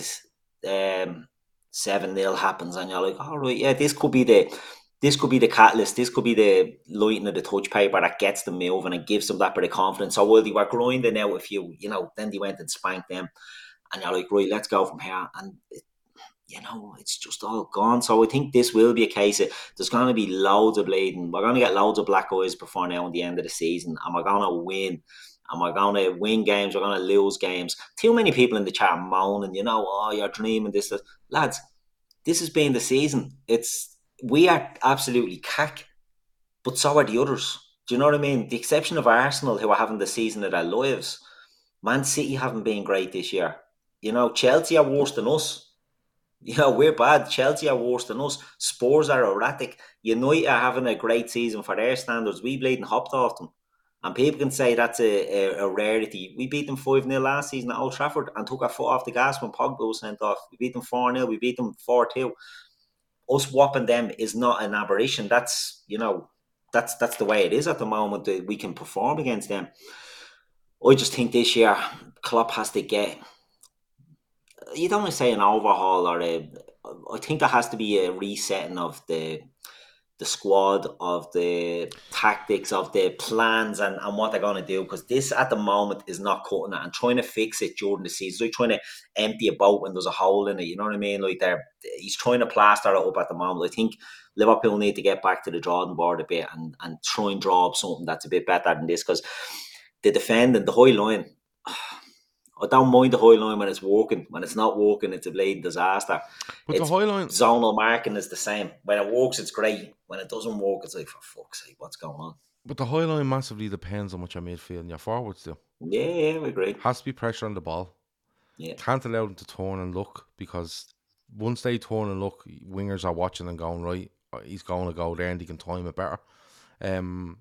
um, 7 0 happens, and you're like, all right, yeah, this could be the this could be the catalyst. This could be the lighting of the touch paper that gets them moving and gives them that bit of confidence. So while they were grinding out a few, you know, then they went and spanked them, and you're like, right, let's go from here. And it, you know, it's just all gone. So I think this will be a case of there's going to be loads of bleeding. We're going to get loads of black eyes before now at the end of the season, and we're going to win. And we're going to win games. We're going to lose games. Too many people in the chat moaning, you know, oh, you're dreaming this, this. Lads, this has been the season. It's we are absolutely cack, but so are the others. Do you know what I mean? The exception of Arsenal, who are having the season of their lives. Man City haven't been great this year. You know, Chelsea are worse than us. <laughs> You know, we're bad. Chelsea are worse than us. Spurs are erratic. United are having a great season for their standards. We and hopped off them. And people can say that's a, a, a rarity. We beat them 5 0 last season at Old Trafford and took our foot off the gas when Pogba was sent off. We beat them 4 0. We beat them 4 2 us whopping them is not an aberration. That's you know that's that's the way it is at the moment. That we can perform against them. I just think this year Klopp has to get. You don't want to say an overhaul or a. I think there has to be a resetting of the the squad, of the tactics, of the plans, and, and what they're going to do. Because this at the moment is not cutting it and trying to fix it during the season. Like trying to empty a boat when there's a hole in it. You know what I mean? Like they're he's trying to plaster it up at the moment. I think Liverpool need to get back to the drawing board a bit and and try and draw up something that's a bit better than this because the defending, the high line. I don't mind the high line when it's working. When it's not working, it's a bleeding disaster. But It's the high line, Zonal marking is the same. When it works, it's great. When it doesn't work, it's like for fuck's sake, what's going on? but the high line massively depends on what your midfield and your forwards do. Yeah, yeah, we agree. Has to be pressure on the ball. Yeah. Can't allow them to turn and look because once they turn and look, wingers are watching and going right. uh, He's going to go there and he can time it better. Um,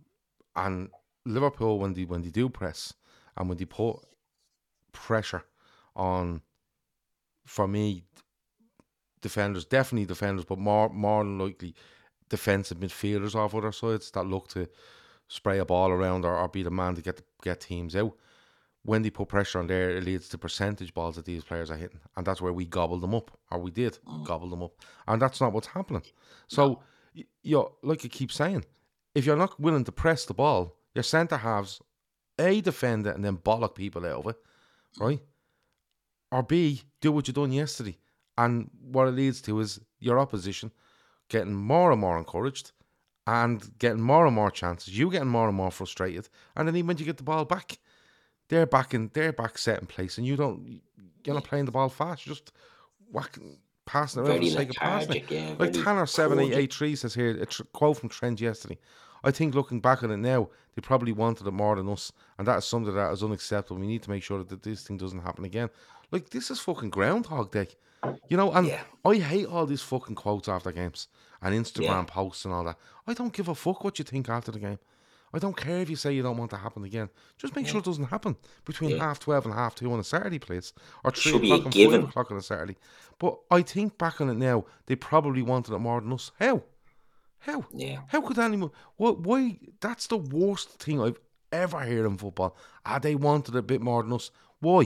and Liverpool when they when they do press and when they put pressure on, for me, defenders definitely defenders, but more more than likely defensive midfielders off other sides that look to spray a ball around or, or be the man to get get teams out. When they put pressure on there, it leads to percentage balls that these players are hitting, and that's where we gobble them up, or we did mm. gobble them up, and that's not what's happening. So, y you know, like I keep saying, if you're not willing to press the ball, your centre halves a defend it and then bollock people out of it, right? Or B do what you done yesterday, and what it leads to is your opposition getting more and more encouraged and getting more and more chances. You getting more and more frustrated, and then even when you get the ball back, they're back in they're back set in place, and you don't you're not playing the ball fast. You're just whacking, passing it around for the sake of passing it. yeah. Like Tanner seven eight eight three says here a tr- quote from Trent yesterday. I think looking back on it now, they probably wanted it more than us, and that is something that is unacceptable. We need to make sure that this thing doesn't happen again. Like this is fucking Groundhog Day, you know. And Yeah. I hate all these fucking quotes after games and Instagram Yeah. posts and all that. I don't give a fuck what you think after the game. I don't care if you say you don't want to happen again. Just make sure it doesn't happen between Yeah. half twelve and half two on a Saturday, please, or three o'clock and given. five o'clock on a Saturday. But I think back on it now, they probably wanted it more than us. How? How? Yeah. How could anyone? What? Why? That's the worst thing I've ever heard in football. Ah, they wanted a bit more than us. Why?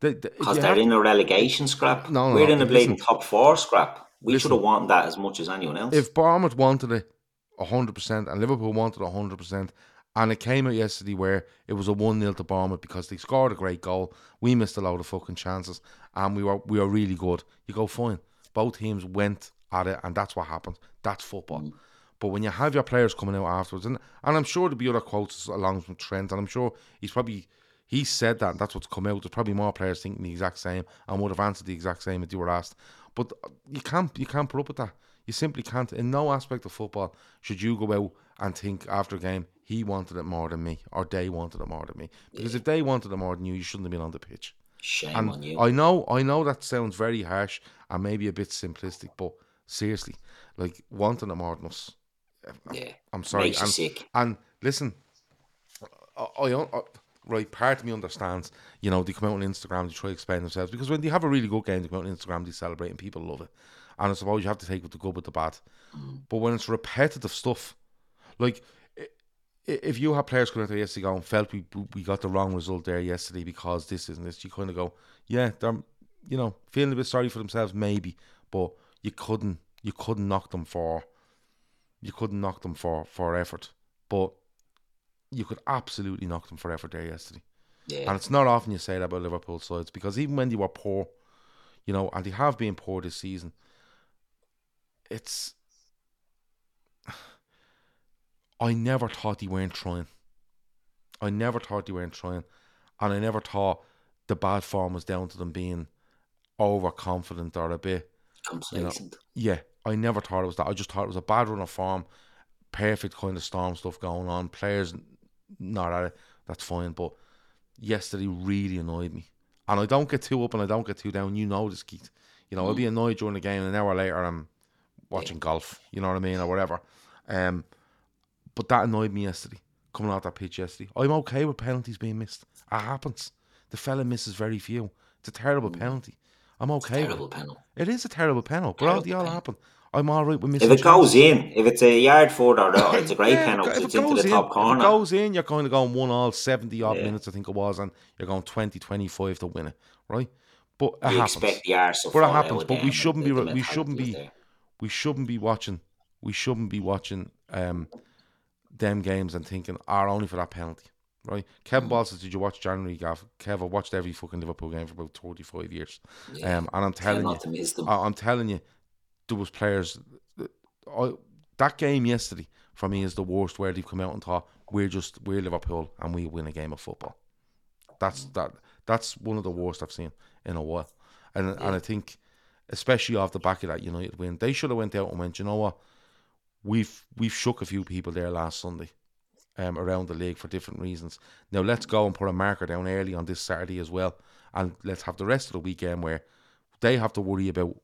They, they, Because they're in a relegation scrap. No, no, We're no, in a bleeding top four scrap. We Listen. should have wanted that as much as anyone else. if Bournemouth wanted it hundred percent and Liverpool wanted hundred percent, and it came out yesterday where it was a one 0 to Bournemouth because they scored a great goal, we missed a lot of fucking chances, and we were we were really good. You go fine. Both teams went at it, and that's what happens. That's football. Mm. But when you have your players coming out afterwards, and, and I'm sure there'll be other quotes along from Trent, and I'm sure he's probably he said that, and that's what's come out. There's probably more players thinking the exact same and would have answered the exact same if you were asked. But uh, you can't you can't put up with that. You simply can't. In no aspect of football should you go out and think after a game he wanted it more than me or they wanted it more than me. Because if they wanted it more than you, you shouldn't have been on the pitch. Shame And on you. I know, I know that sounds very harsh and maybe a bit simplistic, but seriously, like wanting it more than us. yeah. I'm sorry. Makes you and, sick. and listen, I, I, I right part of me understands. You know, they come out on Instagram, they try to explain themselves because when they have a really good game, they come out on Instagram, they celebrate, and people love it. And I suppose you have to take with the good with the bad. Mm. But when it's repetitive stuff, like if you have players coming out there yesterday going, felt we we got the wrong result there yesterday because this isn't this, you kind of go, yeah, they're you know feeling a bit sorry for themselves maybe, but you couldn't you couldn't knock them for you couldn't knock them for for effort, but you could absolutely knock them for effort there yesterday. Yeah. And it's not often you say that about Liverpool sides because even when they were poor, you know, and they have been poor this season, it's. <sighs> I never thought they weren't trying. I never thought they weren't trying. And I never thought the bad form was down to them being overconfident or a bit Complacent. yeah, I never thought it was that. I just thought it was a bad run of form, perfect kind of storm stuff going on. Players not at it. That's fine. But yesterday really annoyed me, and I don't get too up and I don't get too down. You know this, Keith. You know I'll be annoyed during the game, and an hour later I'm watching golf. You know what I mean, or whatever. Um, but that annoyed me yesterday. Coming out that pitch yesterday, I'm okay with penalties being missed. It happens. The fella misses very few. It's a terrible penalty. I'm okay. with Terrible it. penalty. It is a terrible penalty, but all, Terrible they all penalty. happen. I'm all right with missing. If it chances. goes in, if it's a yard further, no, it's a great Yeah, penalty. if it It's into goes the in- top If corner. it goes in, you're kind of going one all 70 odd Yeah. minutes, I think it was, and you're going 20, 25 to win it, right? But it you happens. expect the arse But it happens, but we shouldn't be- we shouldn't be- there. we shouldn't be watching. We shouldn't be watching um, them games and thinking, are only for that penalty, right? Kevin Mm. Ball says, "Did you watch January, Gav?" Kev, I watched every fucking Liverpool game for about thirty-five years, Yeah. um, and I'm telling you, not to miss them. I, I'm telling you, there was players. I, that game yesterday for me is the worst where they've come out and thought we're just we're Liverpool and we win a game of football. That's that. That's one of the worst I've seen in a while, and and I think, especially off the back of that United win, they should have went out and went. You know what? We've we've shook a few people there last Sunday, um, around the league for different reasons. Now let's go and put a marker down early on this Saturday as well, and let's have the rest of the weekend where they have to worry about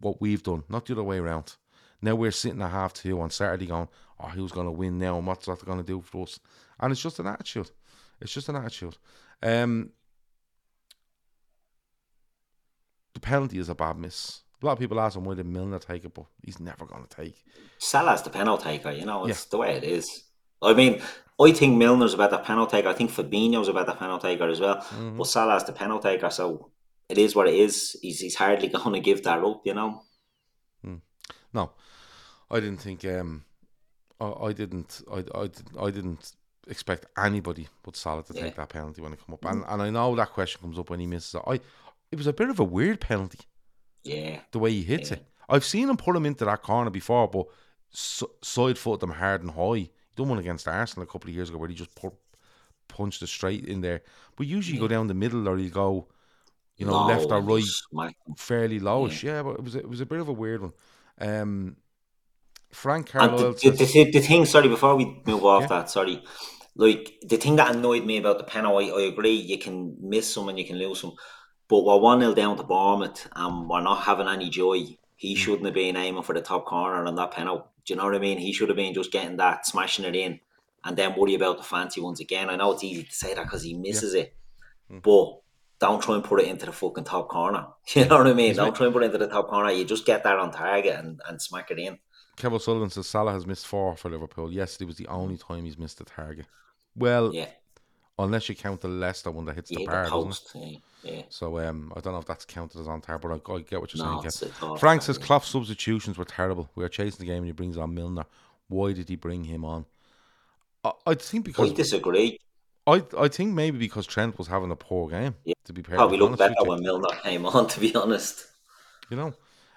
what we've done, not the other way around. Now we're sitting at half two on Saturday going, oh, who's going to win now and what's that going to do for us? And it's just an attitude. It's just an attitude. Um, the penalty is a bad miss. A lot of people ask him why did Milner take it, but he's never going to take. Salah's the penalty taker, you know, it's yeah. the way it is. I mean, I think Milner's about the penalty taker. I think Fabinho's about the penalty taker as well. Mm-hmm. But Salah's the penalty taker, so it is what it is. He's, he's hardly <laughs> going to give that up, you know. Mm. No, I didn't think. Um, I, I didn't. I, I, I didn't expect anybody but Salah to yeah. take that penalty when it come up. Mm. And and I know that question comes up when he misses it. I it was a bit of a weird penalty. Yeah. The way he hits yeah. it. I've seen him put him into that corner before, but so, side foot them hard and high. Done one against Arsenal a couple of years ago where he just put, punched it straight in there. But usually yeah. you go down the middle or you go, you know, low, left or right, fairly lowish. Yeah. yeah. but it was it was a bit of a weird one. Um, Frank Carlisle. The, the, the, the, thing, sorry, before we move off that, sorry, like the thing that annoyed me about the penalty, I, I agree, you can miss some and you can lose some. But we're 1 0 down to Bournemouth and we're not having any joy. He mm. shouldn't have been aiming for the top corner on that penalty. Do you know what I mean? He should have been just getting that, smashing it in, and then worry about the fancy ones again. I know it's easy to say that because he misses yeah. it, mm. but don't try and put it into the fucking top corner. <laughs> You know what I mean? He's don't right. try and put it into the top corner. You just get that on target and, and smack it in. Kevin Sullivan says Salah has missed four for Liverpool. Yesterday was the only time he's missed a target. Well, yeah. unless you count the Leicester one that hits yeah, the bar, the post, yeah. Yeah. So um, I don't know if that's counted as on target, but I, I get what you're no, saying. Frank says Klopp's substitutions were terrible. We are chasing the game and he brings on Milner. Why did he bring him on? I, I think because I disagree. I I think maybe because Trent was having a poor game. Yeah. To be fair, probably looked better when Milner came on. <laughs> To be honest, you know,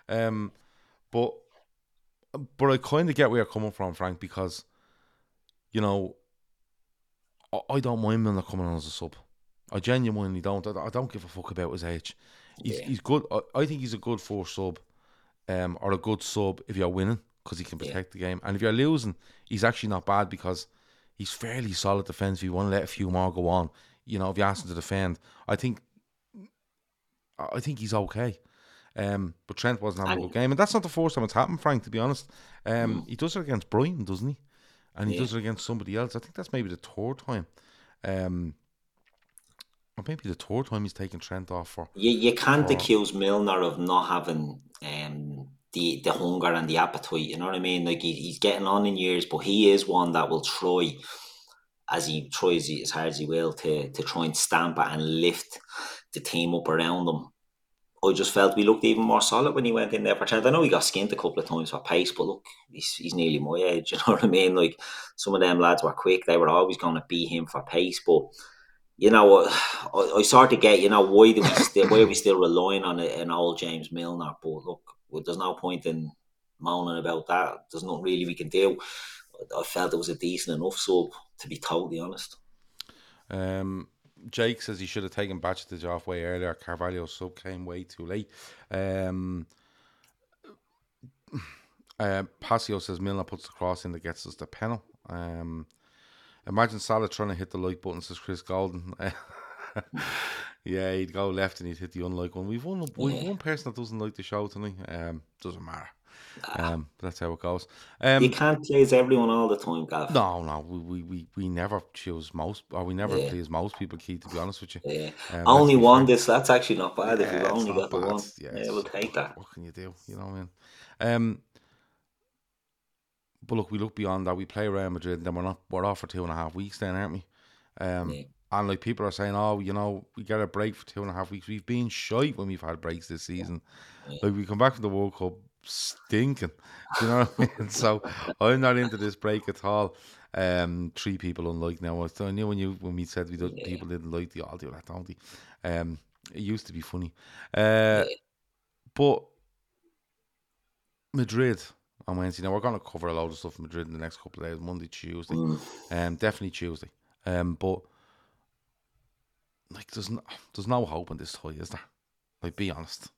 um, but but I kind of get where you're coming from, Frank, because you know I don't mind Milner coming on as a sub. I genuinely don't. I, don't give a fuck about his age. He's, yeah. he's good. I, I, think he's a good four sub, um, or a good sub if you're winning because he can protect yeah. the game. And if you're losing, he's actually not bad because he's fairly solid defense. If you want to let a few more go on, you know, if you ask him to defend, I think, I think he's okay. Um, but Trent wasn't having a good game, and that's not the first time it's happened. Frank, to be honest, um, mm. he does it against Brighton, doesn't he? And he yeah. does it against somebody else. I think that's maybe the third time. Um, or maybe the third time he's taken Trent off for. You, you can't for, accuse Milner of not having um, the the hunger and the appetite. You know what I mean? Like he, he's getting on in years, but he is one that will try, as he tries as hard as he will, to to try and stamp it and lift the team up around him. I just felt we looked even more solid when he went in there for Trent. I know he got skinned a couple of times for pace, but look, he's, he's nearly my age. <laughs> You know what I mean? Like some of them lads were quick; they were always going to beat him for pace, but you know, I, I sort of get, you know, why do we still, why are we <laughs> still relying on an old James Milner? But look, well, there's no point in moaning about that. There's not really we can do. I felt it was a decent enough sub, to be totally honest. Um, Jake says he should have taken Bajcetic off way earlier. Carvalho sub came way too late. Um, uh, Pasio says Milner puts the cross in that gets us the penalty. Um, Imagine Salah trying to hit the like button, says Chris Golden. <laughs> yeah, he'd go left and he'd hit the unlike one. We've one, we've yeah. one person that doesn't like the show tonight. Um, doesn't matter. Um, that's how it goes. Um, you can't please everyone all the time, Gav. No, no, we we, we, we never choose most, or we never yeah. please most people. Key, to be honest with you. Yeah. Um, only one. This that's actually not bad. Yeah, if you've only got the one, yeah, yeah we'll take that. What can you do? You know what I mean? Um, but look, we look beyond that. We play Real Madrid, and then we're not we're off for two and a half weeks, then, aren't we? Um, yeah. And like people are saying, oh, you know, we get a break for two and a half weeks. We've been shite when we've had breaks this season. Yeah. Like we come back from the World Cup stinking. you know what I mean? <laughs> so I'm not into this break at all. Um, three people unlike now. I knew when you when we said we did, yeah. people didn't like the do that, don't they? Um, it used to be funny. Uh, but Madrid, on Wednesday. Now we're going to cover a load of stuff in Madrid in the next couple of days, Monday, Tuesday, Mm. um, definitely Tuesday. Um, but like, there's no, there's no hope in this toy, is there? Like, be honest.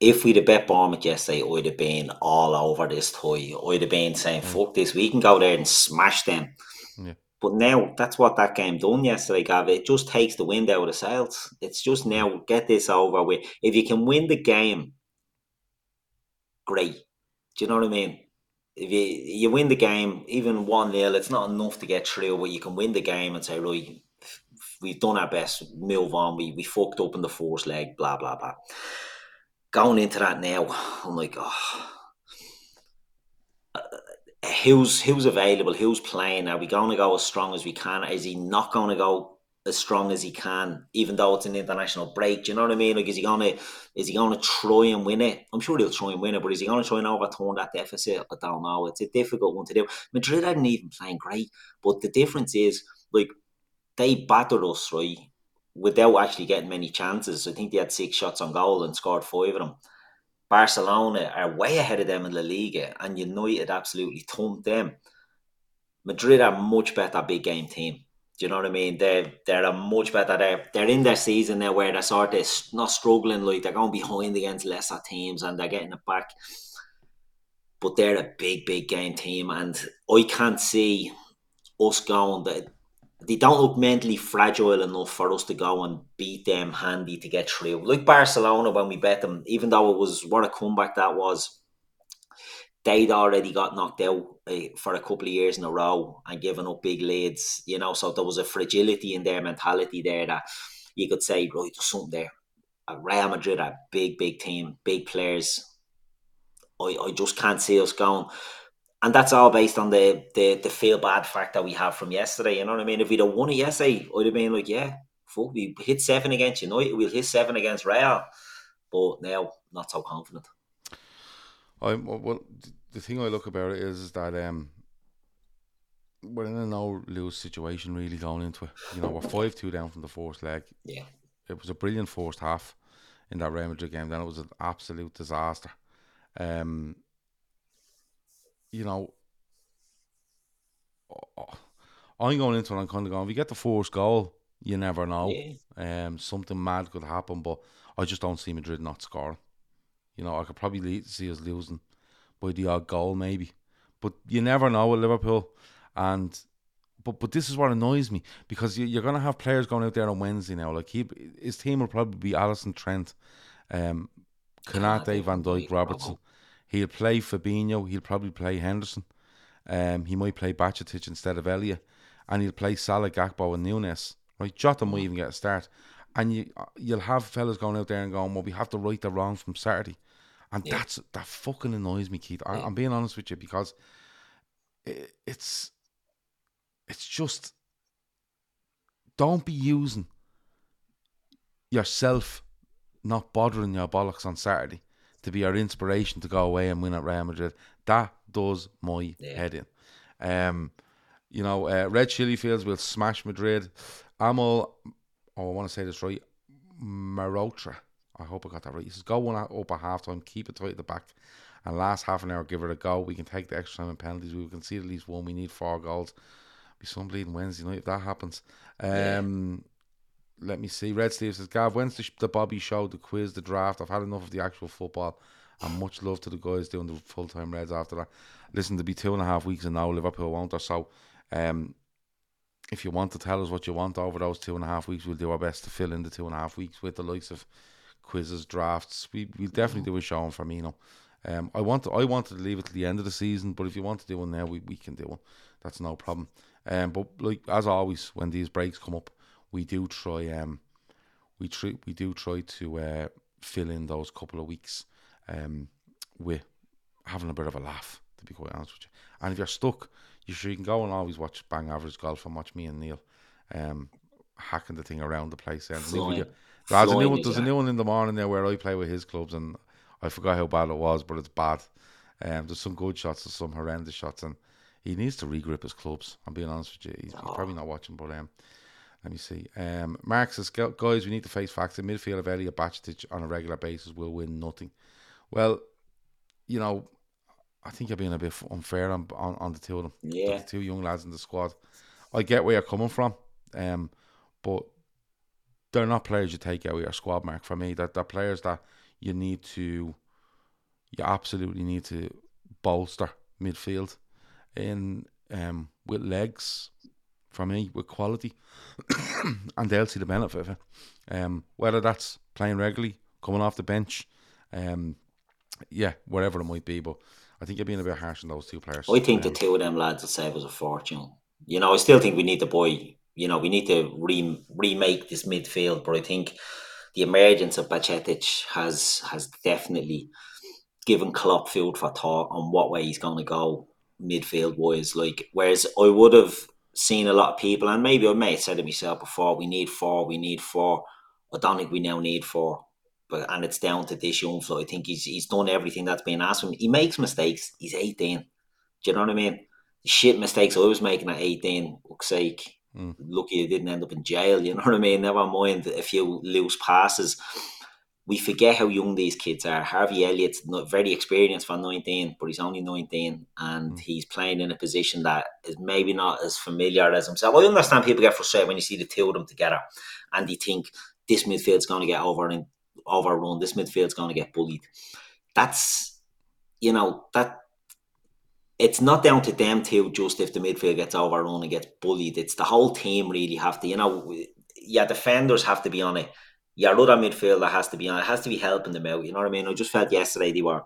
If we'd have bet Bournemouth yesterday, I'd have been all over this toy. I'd have been saying, fuck this, we can go there and smash them. Yeah. But now, that's what that game done yesterday, Gav. It just takes the wind out of the sails. It's just now, get this over with. If you can win the game, great. Do you know what I mean? If you, you win the game, even 1 0, it's not enough to get through, but you can win the game and say, right, we've done our best, move on, we, we fucked up in the fourth leg, blah, blah, blah. Going into that now, I'm like, oh. Uh, who's who's available? Who's playing? Are we going to go as strong as we can? Is he not going to go as strong as he can, even though it's an international break? Do you know what I mean? Like, is he to is he to try and win it? I'm sure he'll try and win it, but is he to try and overturn that deficit? I don't know. It's a difficult one to do. Madrid aren't even playing great, but the difference is like they battered us right without actually getting many chances. I think they had six shots on goal and scored five of them. Barcelona are way ahead of them in La Liga, and United absolutely thumped them. Madrid are much better big game team. Do you know what I mean? They're they're a much better. They're they're in their season now where they're sort of not struggling like they're going behind against lesser teams and they're getting it back. But they're a big big game team, and I can't see us going that they don't look mentally fragile enough for us to go and beat them handy to get through. Like Barcelona when we bet them, even though it was what a comeback that was, they'd already got knocked out uh, for a couple of years in a row and given up big leads, you know. So there was a fragility in their mentality there that you could say, right, there's something there. Real Madrid, a big, big team, big players. I, I just can't see us going and that's all based on the the the feel bad fact that we have from yesterday. You know what I mean? If we'd have won it yesterday, I'd have been like, yeah, fuck, we hit seven against United, we'll hit seven against Real. But now, not so confident. I well, the thing I look about it is, is that um, we're in a no lose situation really going into it. You know, we're five two down from the first leg. Yeah, It was a brilliant first half in that Real Madrid game. Then it was an absolute disaster. Um, you know, I'm going into it. I'm kind of going. If you get the first goal, you never know. yeah, Um, something mad could happen, but I just don't see Madrid not scoring. You know, I could probably see us losing by the odd goal, maybe, but you never know with Liverpool. And but but this is what annoys me because you, you're going to have players going out there on Wednesday now. Like he, his team will probably be Alisson Trent, um, Konate, Van Dijk, Robertson. He'll play Fabinho. He'll probably play Henderson. Um, he might play Bacetic instead of Elliott, and he'll play Salah, Gakpo, and Nunez. Right, Jota might even get a start, and you you'll have fellas going out there and going, "Well, we have to right the wrong from Saturday," and Yeah. that's that fucking annoys me, Keith. I, I'm being honest with you because it, it's it's just don't be using yourself not bothering your bollocks on Saturday to be our inspiration to go away and win at Real Madrid. That does my Yeah. head in. Um, you know, uh, Red Chili Fields will smash Madrid. Amal, oh, I want to say this right, Marotra. I hope I got that right. He says, go one up at half time, keep it tight at the back, and last half an hour, give it a go. We can take the extra time and penalties. We can see at least one. We need four goals. Be some bleeding Wednesday night if that happens. Um, let me see. Red Steve says, Gav, when's the, the Bobby show, the quiz, the draft? I've had enough of the actual football. And much love to the guys doing the full time Reds after that. Listen, to be two and a half weeks and now Liverpool won't or so. Um, if you want to tell us what you want over those two and a half weeks, we'll do our best to fill in the two and a half weeks with the likes of quizzes, drafts. We we'll definitely do a show on Firmino. Um, I want to, I wanted to leave it to the end of the season, but if you want to do one now, we, we can do one. That's no problem. Um, but like as always, when these breaks come up, we do try um, we try we do try to uh, fill in those couple of weeks um, with having a bit of a laugh. To be quite honest with you, and if you're stuck, you sure you can go and always watch Bang Average Golf and watch me and Neil um, hacking the thing around the place. And Flying. there's a new one, there's a new one in the morning there where I play with his clubs, and I forgot how bad it was, but it's bad. Um, there's some good shots, there's some horrendous shots, and he needs to regrip his clubs. I'm being honest with you, he's, he's probably not watching, but um, let me see. Um, Mark says, guys, we need to face facts. In midfield of Elliott Bacetic on a regular basis will win nothing. Well, you know, I think you're being a bit unfair on on, on the two of them. Yeah. the two young lads in the squad. I get where you're coming from, um, but they're not players you take out of your squad mark for me. That they're players that you need to, you absolutely need to bolster midfield in um with legs for me with quality, <coughs> and they'll see the benefit of it. Um, whether that's playing regularly, coming off the bench, um, yeah, whatever it might be, but I think you're being a bit harsh on those two players. I think the Um, two of them lads will save us a fortune. You know, I still think we need the boy. You know, we need to re- remake this midfield, but I think the emergence of Bacetic has has definitely given Klopp food for thought on what way he's going to go midfield wise. Like, whereas I would have seen a lot of people, and maybe I may have said it myself before, we need four, we need four. I don't think we now need four. But and it's down to this young fella. I think he's he's done everything that's been asked of him. He makes mistakes. He's eighteen. Do you know what I mean? The shit mistakes I was making at eighteen. Looks sake. Mm. Lucky I didn't end up in jail. You know what I mean? Never mind a few loose passes. We forget how young these kids are. Harvey Elliott's not very experienced for 19, but he's only 19 and Mm. he's playing in a position that is maybe not as familiar as himself. I understand people get frustrated when you see the two of them together and you think this midfield's going to get over and overrun. This midfield's going to get bullied. That's you know that it's not down to them two. Just if the midfield gets overrun and gets bullied, it's the whole team really have to. You know, yeah, defenders have to be on it. Your other midfielder has to be on. It has to be helping them out. You know what I mean? I just felt yesterday they were.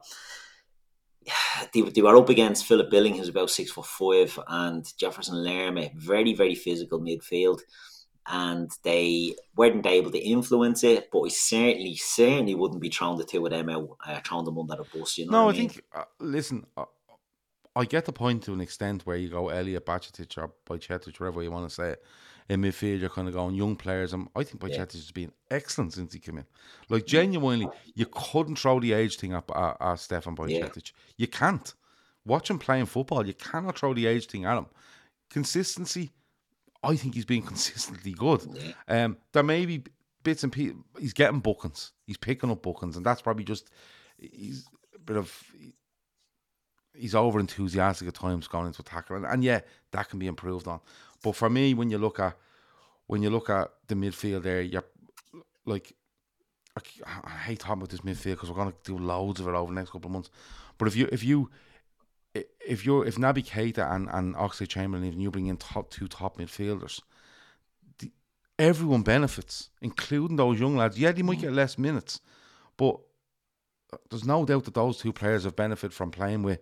<sighs> They, they were up against Philip Billing, who's about six foot five, and Jefferson Lerma, very, very physical midfield and they weren't able to influence it. But I certainly, certainly wouldn't be throwing the two of them out, uh, throwing them under the bus. You know? No, I what I mean? think. Uh, listen, uh, I get the point to an extent where you go Elliott Bacetic or Bajcetic, whatever you want to say. it. In midfield, you're kind of going young players, and I think Bajcetic has been excellent since he came in. Like genuinely, you couldn't throw the age thing up at, at Stefan Bajcetic. You can't. Watch him playing football. You cannot throw the age thing at him. Consistency. I think he's been <laughs> consistently good. Um, there may be bits and pieces. He's getting bookings. He's picking up bookings, and that's probably just he's a bit of he's over enthusiastic at times going into a tackle, and, and yeah, that can be improved on. But for me, when you look at when you look at the midfield there, you're like I, hate talking about this midfield because we're going to do loads of it over the next couple of months. But if you if you if you're if Naby Keita and and Oxlade-Chamberlain, even you bring in top two top midfielders, the, everyone benefits, including those young lads. Yeah, they might get less minutes, but there's no doubt that those two players have benefited from playing with,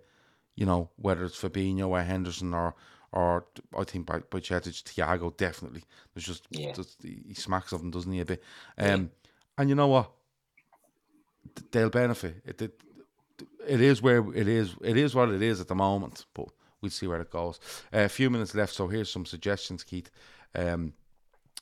you know, whether it's Fabinho or Henderson or or I think by Bajcetic, Thiago definitely. There's just, Yeah. just he smacks of them, doesn't he a bit? Um, and you know what? They'll benefit. It, it it is where it is. It is what it is at the moment, but we'll see where it goes. Uh, a few minutes left, so here's some suggestions, Keith, um,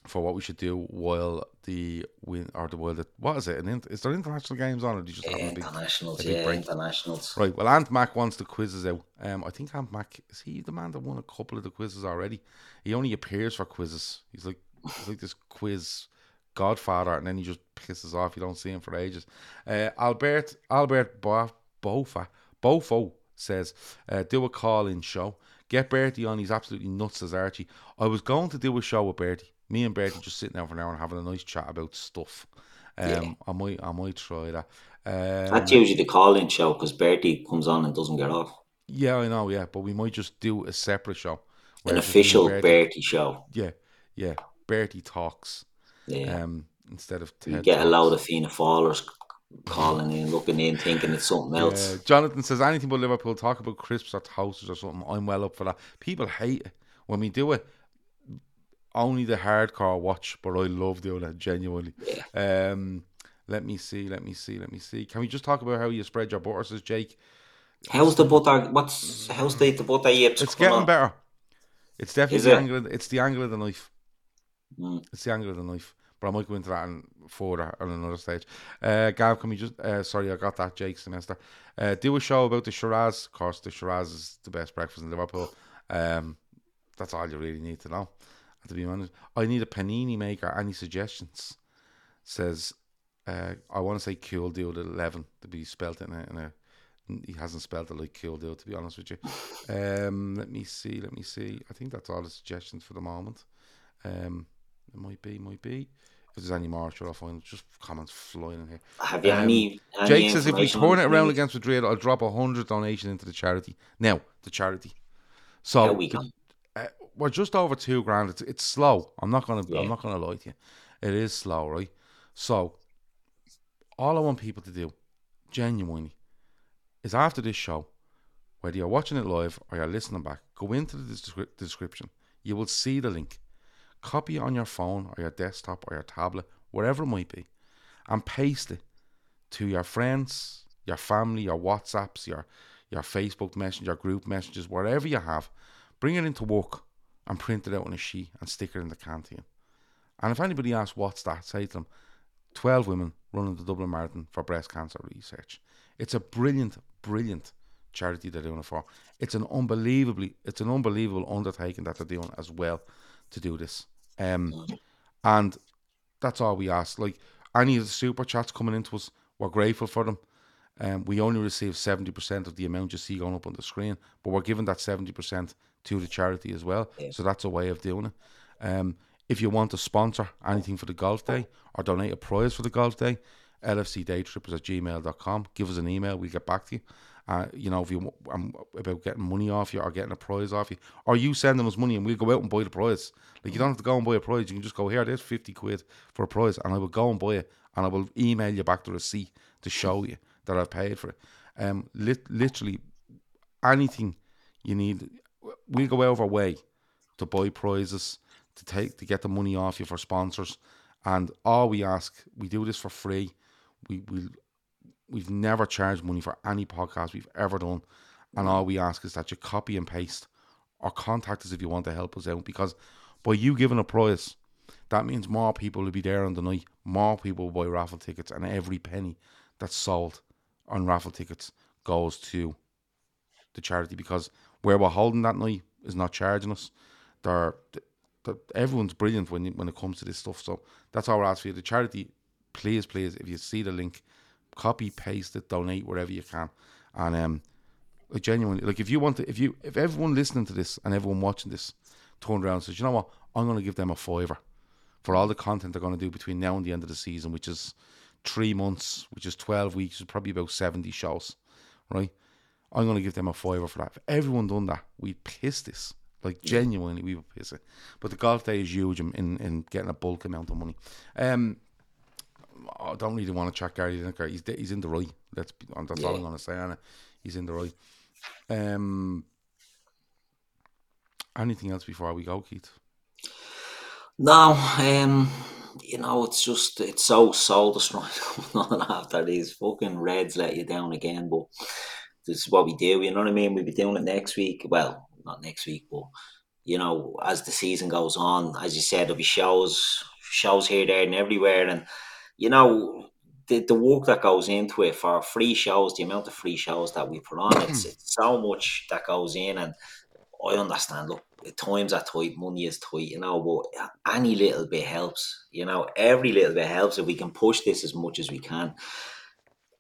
for what we should do while the win or the while the what is it? An in, is there international games on, or do you just have a big? internationals, a big yeah, break. internationals. Right. Well, Ant Mac wants the quizzes out. Um, I think Ant Mac is he the man that won a couple of the quizzes already. He only appears for quizzes. He's like he's like this quiz godfather, and then he just pisses off. You don't see him for ages. Uh, Albert Albert Bo- Bofa Bofo says, uh, "Do a call in show. Get Bertie on. He's absolutely nuts as Archie. I was going to do a show with Bertie. Me and Bertie just sitting down for an hour and having a nice chat about stuff. Um, Yeah. I might I might try that. Um, That's usually the call-in show because Bertie comes on and doesn't get off. Yeah, I know. Yeah, but we might just do a separate show. An it's just me and official Bertie- Bertie show. Yeah, yeah. Bertie talks. Yeah. Um, instead of you Ted get a load of Fianna Fallers calling in, looking in, thinking it's something else. Yeah, Jonathan says anything but Liverpool. Talk about crisps or toasters or something. I'm well up for that. People hate it when we do it. Only the hardcore watch, but I love doing it genuinely. Um, let me see. Let me see. Let me see. Can we just talk about how you spread your butter? Says Jake. How's the butter? What's how's the, the butter yips? It's getting on? better. It's definitely Is the it? angle. Of, it's the angle of the knife. Mm. It's the angle of the knife. But I might go into that and further on another stage. Uh, Gav, can we just? Uh, sorry, I got that Jake semester. Uh, do a show about the Shiraz. Of course, the Shiraz is the best breakfast in Liverpool. Um, that's all you really need to know. To be honest, I need a panini maker. Any suggestions? Says, uh, I want to say cool deal at eleven to be spelt in a, in a he hasn't spelled it like Cool Deal, to be honest with you. Um, let me see, let me see. I think that's all the suggestions for the moment. Um, it might be, might be. If there's any more, sure, I'll find just comments flying in here. Have you Um, any, any Jake says if we turn it around against Madrid, I'll drop a hundred donation into the charity. Now, the charity. So we the, uh, we're just over two grand. It's it's slow. I'm not gonna Yeah. I'm not gonna lie to you. It is slow, right? So all I want people to do, genuinely, is after this show, whether you're watching it live or you're listening back, go into the descri- description. You will see the link. Copy it on your phone or your desktop or your tablet, wherever it might be, and paste it to your friends, your family, your WhatsApps, your your Facebook Messenger, group messages, wherever you have. Bring it into work and print it out on a sheet and stick it in the canteen. And if anybody asks what's that, say to them, 12 women running the Dublin Marathon for breast cancer research. It's a brilliant, brilliant charity they're doing it for. It's an unbelievably, it's an unbelievable undertaking that they're doing as well to do this. Um, and that's all we ask. Like any of the super chats coming into us, we're grateful for them. Um, we only receive seventy percent of the amount you see going up on the screen, but we're giving that seventy percent to the charity as well. So that's a way of doing it. Um, if you want to sponsor anything for the golf day or donate a prize for the golf day, lfcdaytrippers at gmail.com. Give us an email, we'll get back to you. Uh, you know, if you um, about getting money off you or getting a prize off you, or you sending us money and we'll go out and buy the prize. Like you don't have to go and buy a prize. You can just go here. There's fifty quid for a prize, and I will go and buy it, and I will email you back the receipt to show you that I've paid for it. Um, lit- literally anything you need, we'll go out of our way to buy prizes, to take to get the money off you for sponsors, and all we ask, we do this for free. We we we've never charged money for any podcast we've ever done, and mm. all we ask is that you copy and paste or contact us if you want to help us out because by you giving a prize, that means more people will be there on the night, more people will buy raffle tickets, and every penny that's sold on raffle tickets goes to the charity because where we're holding that night is not charging us. They're, they everyone's brilliant when when it comes to this stuff. So that's all we're asking for you. The charity, please, please, if you see the link, copy, paste it, donate wherever you can, and um, like genuinely, like if you want to, if you, if everyone listening to this and everyone watching this turned around and says, you know what, I'm going to give them a fiver for all the content they're going to do between now and the end of the season, which is three months, which is 12 weeks, which is probably about 70 shows, right? I'm going to give them a fiver for that. If everyone done that, we'd piss this. Like, genuinely, we would piss it. But the golf day is huge in, in, in getting a bulk amount of money. Um, I don't really want to chat Gary Lineker. He's, he's in the right. That's, that's all I'm to say on it. He's in the right. Um, anything else before we go, Keith? No, um, you know, it's just it's so soul destroying going on after these fucking Reds let you down again. But this is what we do. You know what I mean? We'll be doing it next week. Well, not next week, but you know, as the season goes on, as you said, there'll be shows, shows here, there, and everywhere, and you know. The, the work that goes into it for free shows, the amount of free shows that we put on, it's, it's so much that goes in, and I understand. Look, the times are tight, money is tight, you know, but any little bit helps. You know, every little bit helps if we can push this as much as we can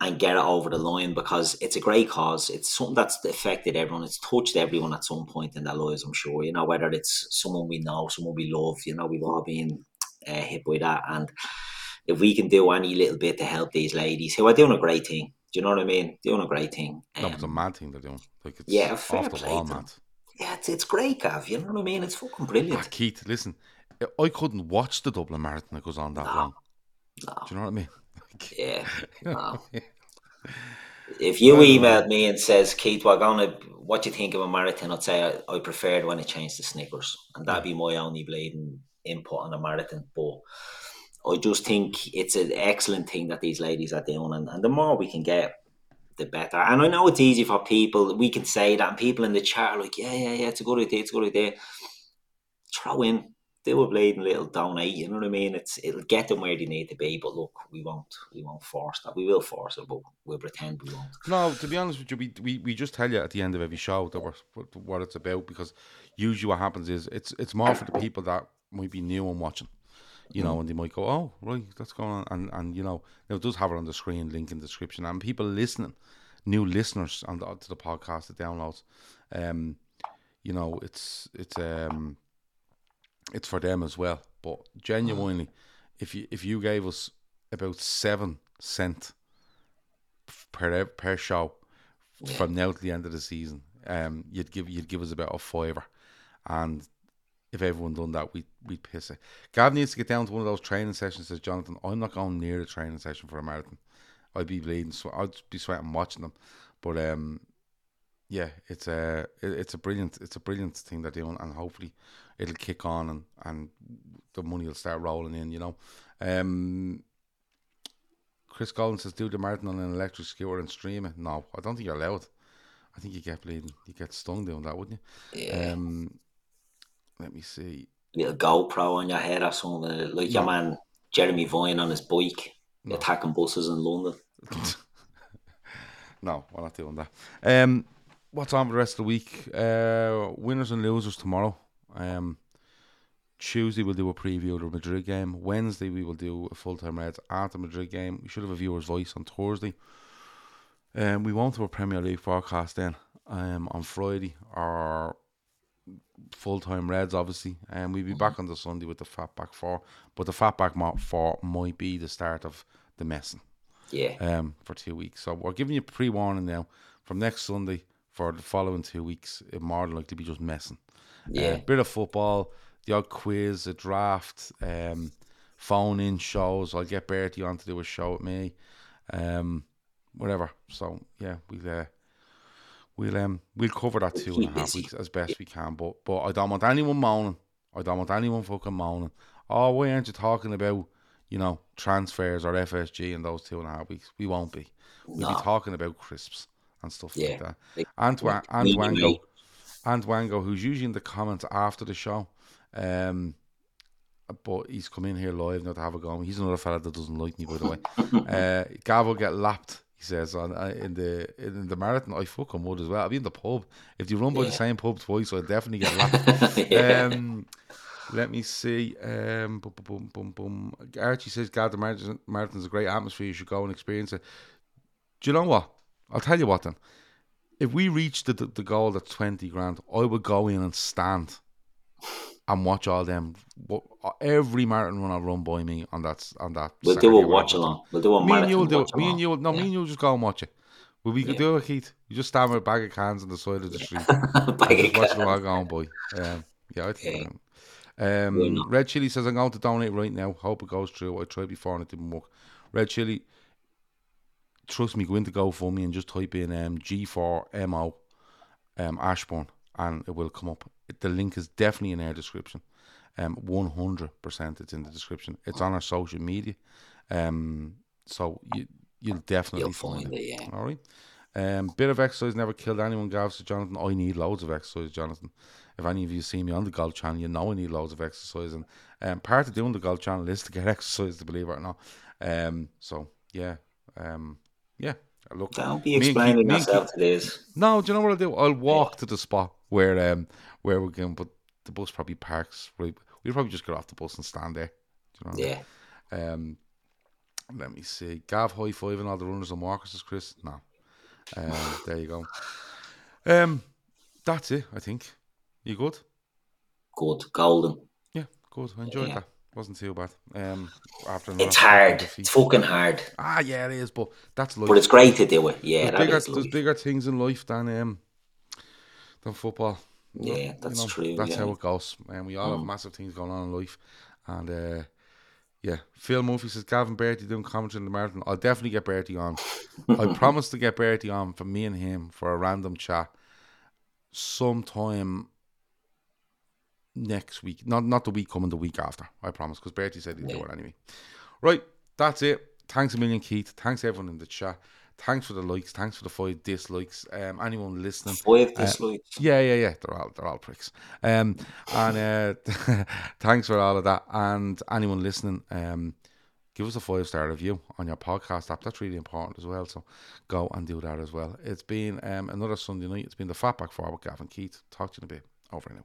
and get it over the line because it's a great cause. It's something that's affected everyone. It's touched everyone at some point in their lives, I'm sure. You know, whether it's someone we know, someone we love, you know, we've all been uh, hit by that. And if we can do any little bit to help these ladies who are doing a great thing, do you know what I mean? Doing a great thing. No, it's a Um, mad thing they're doing. Like, it's yeah, off fair the play wall, mad. yeah, it's, it's great, Gav. You know what I mean? It's fucking Ah, brilliant. Keith, listen, I couldn't watch the Dublin Marathon that goes on that No. long. No. Do you know what I mean? <laughs> Yeah. no. what I mean? If you emailed me and says, Keith, we're gonna what do you think of a marathon? I'd say I, I preferred when it changed to Snickers. And that'd be my only bleeding input on a marathon. But I just think it's an excellent thing that these ladies are doing and, and the more we can get the better. And I know it's easy for people, we can say that and people in the chat are like, Yeah, yeah, yeah, it's a good idea, it's a good idea. Throw in do a bleeding little donate, you know what I mean? It's it'll get them where they need to be, but look, we won't we won't force that. We will force it, but we'll pretend we won't. No, to be honest with you, we, we, we just tell you at the end of every show that we're, what- it's about because usually what happens is it's it's more for the people that might be new and watching, you know, and they might go, oh, right, that's going on. And, and you know, now it does have it on the screen, link in the description. And people listening, new listeners on the to the podcast, the downloads. Um, you know, it's it's um, it's for them as well. But genuinely, if you if you gave us about seven cent per per show Yeah. from now to the end of the season, um, you'd give you'd give us about a fiver, and if everyone done that, we we'd piss it. Gav needs to get down to one of those training sessions. Says Jonathan, I'm not going near the training session for a marathon. I'd be bleeding, so I'd be sweating watching them. But um, yeah, it's a it's a brilliant it's a brilliant thing they're doing, and hopefully it'll kick on and and the money will start rolling in. You know, um. Chris Golden says, "Do the marathon on an electric scooter and stream it." No, I don't think you're allowed. I think you get bleeding. You get stung doing that, wouldn't you? Yeah. Um, let me see. little GoPro on your head or something, like your man Jeremy Vine on his bike No. attacking buses in London. <laughs> no, we're not doing that. Um, what's on for the rest of the week? Uh, winners and losers tomorrow. Um, Tuesday we'll do a preview of the Madrid game. Wednesday we will do a full time Reds at the Madrid game. We should have a viewer's voice on Thursday. Um, we won't do a Premier League forecast then. Um, on Friday our full time Reds obviously, and we'll be back on the Sunday with the fat Fatback Four. But the Fatback Mo- Four might be the start of the messing Yeah. um, for two weeks. So we're giving you pre warning now from next Sunday for the following two weeks. It more than likely be just messing. Yeah. Uh, bit of football, the odd quiz, a draft, um, phone in shows. I'll get Bertie on to do a show with me, um, whatever. So yeah, we'll uh, we'll um we'll cover that two and a half weeks as best we can. But but I don't want anyone moaning. I don't want anyone fucking moaning. Oh, why aren't you talking about you know transfers or FSG in those two and a half weeks? We won't be. We'll No. be talking about crisps and stuff Yeah. like that. Like, Antwa- like me, Antwango, me. Antwango, who's usually in the comments after the show, um, but he's come in here live now to have a go. He's another fella that doesn't like me, by the way. <laughs> uh, Gav will get lapped. He says on uh, in the in the marathon. I fucking would as well. I'll be in the pub. If you run by the same pub twice, I'll definitely get <laughs> lapped. Yeah. Um, let me see. Um, boom, boom, boom, boom. Archie says, "God, the marathon, marathon's a great atmosphere. You should go and experience it." Do you know what? I'll tell you what. Then, if we reach the the, the goal that's twenty grand, I would go in and stand and watch all them. Every marathon run I run by me on that on that. We'll Saturday do a watch along. We'll do a Me and you will do it. Me and you, will- no, me and you will just go and watch it. Well, we could Yeah. do it, Keith. You just stand with a bag of cans on the side of the street. <laughs> Bag of watch cans. all going by. Um, yeah, I think. Yeah. um. Red Chili says I'm going to donate right now. Hope it goes through. I tried before and it didn't work. Red Chili, trust me, go into GoFundMe and just type in um, G4MO um, Ashbourne and it will come up. The link is definitely in our description. Um, 100% it's in the description. It's on our social media. Um, so you, you'll definitely You'll find, find it. it, yeah. All right. Um, bit of exercise never killed anyone, Gav. So Jonathan, I need loads of exercise, Jonathan. If any of you see me on the golf channel, you know I need loads of exercise, and um, part of doing the golf channel is to get <laughs> exercise, to believe it or not. Um, so yeah, um, yeah. Look, Don't be me and Keith- explaining yourself to this. no, do you know what I'll do? I'll walk to the spot where um where we're going, but the bus probably parks right. We'll probably just get off the bus and stand there. Do you know what I mean? Yeah. Um, let me see. Gav high five and all the runners and walkers is Chris. No. Um, <laughs> there you go. Um, that's it. I think. You good? Good. Golden. Yeah, good. I enjoyed Yeah. that. Wasn't too bad. Um, after It's hard. It's fucking hard. Ah, yeah, it is. But that's life. But it's great to do it. Yeah, there's bigger, there's bigger things in life than um than football. Yeah, You that's know, true. That's yeah. how it goes. And we all have Mm. massive things going on in life. And uh, yeah, Phil Murphy says Gavin Bertie doing commentary in the marathon. I'll definitely get Bertie on. I <laughs> promise to get Bertie on for me and him for a random chat sometime next week. Not not the week coming, the week after. I promise, because Bertie said he'd do Yeah. it anyway. Right, that's it. Thanks a million, Keith. Thanks everyone in the chat. Thanks for the likes. Thanks for the five dislikes. Um, anyone listening. Five Uh, dislikes. Yeah, yeah, yeah. They're all they're all pricks. Um, and uh, <laughs> thanks for all of that. And anyone listening, um, give us a five star review on your podcast app. That's really important as well. So go and do that as well. It's been um another Sunday night. It's been the Fatback Four with Gavin Keith. Talk to you in a bit. Over now.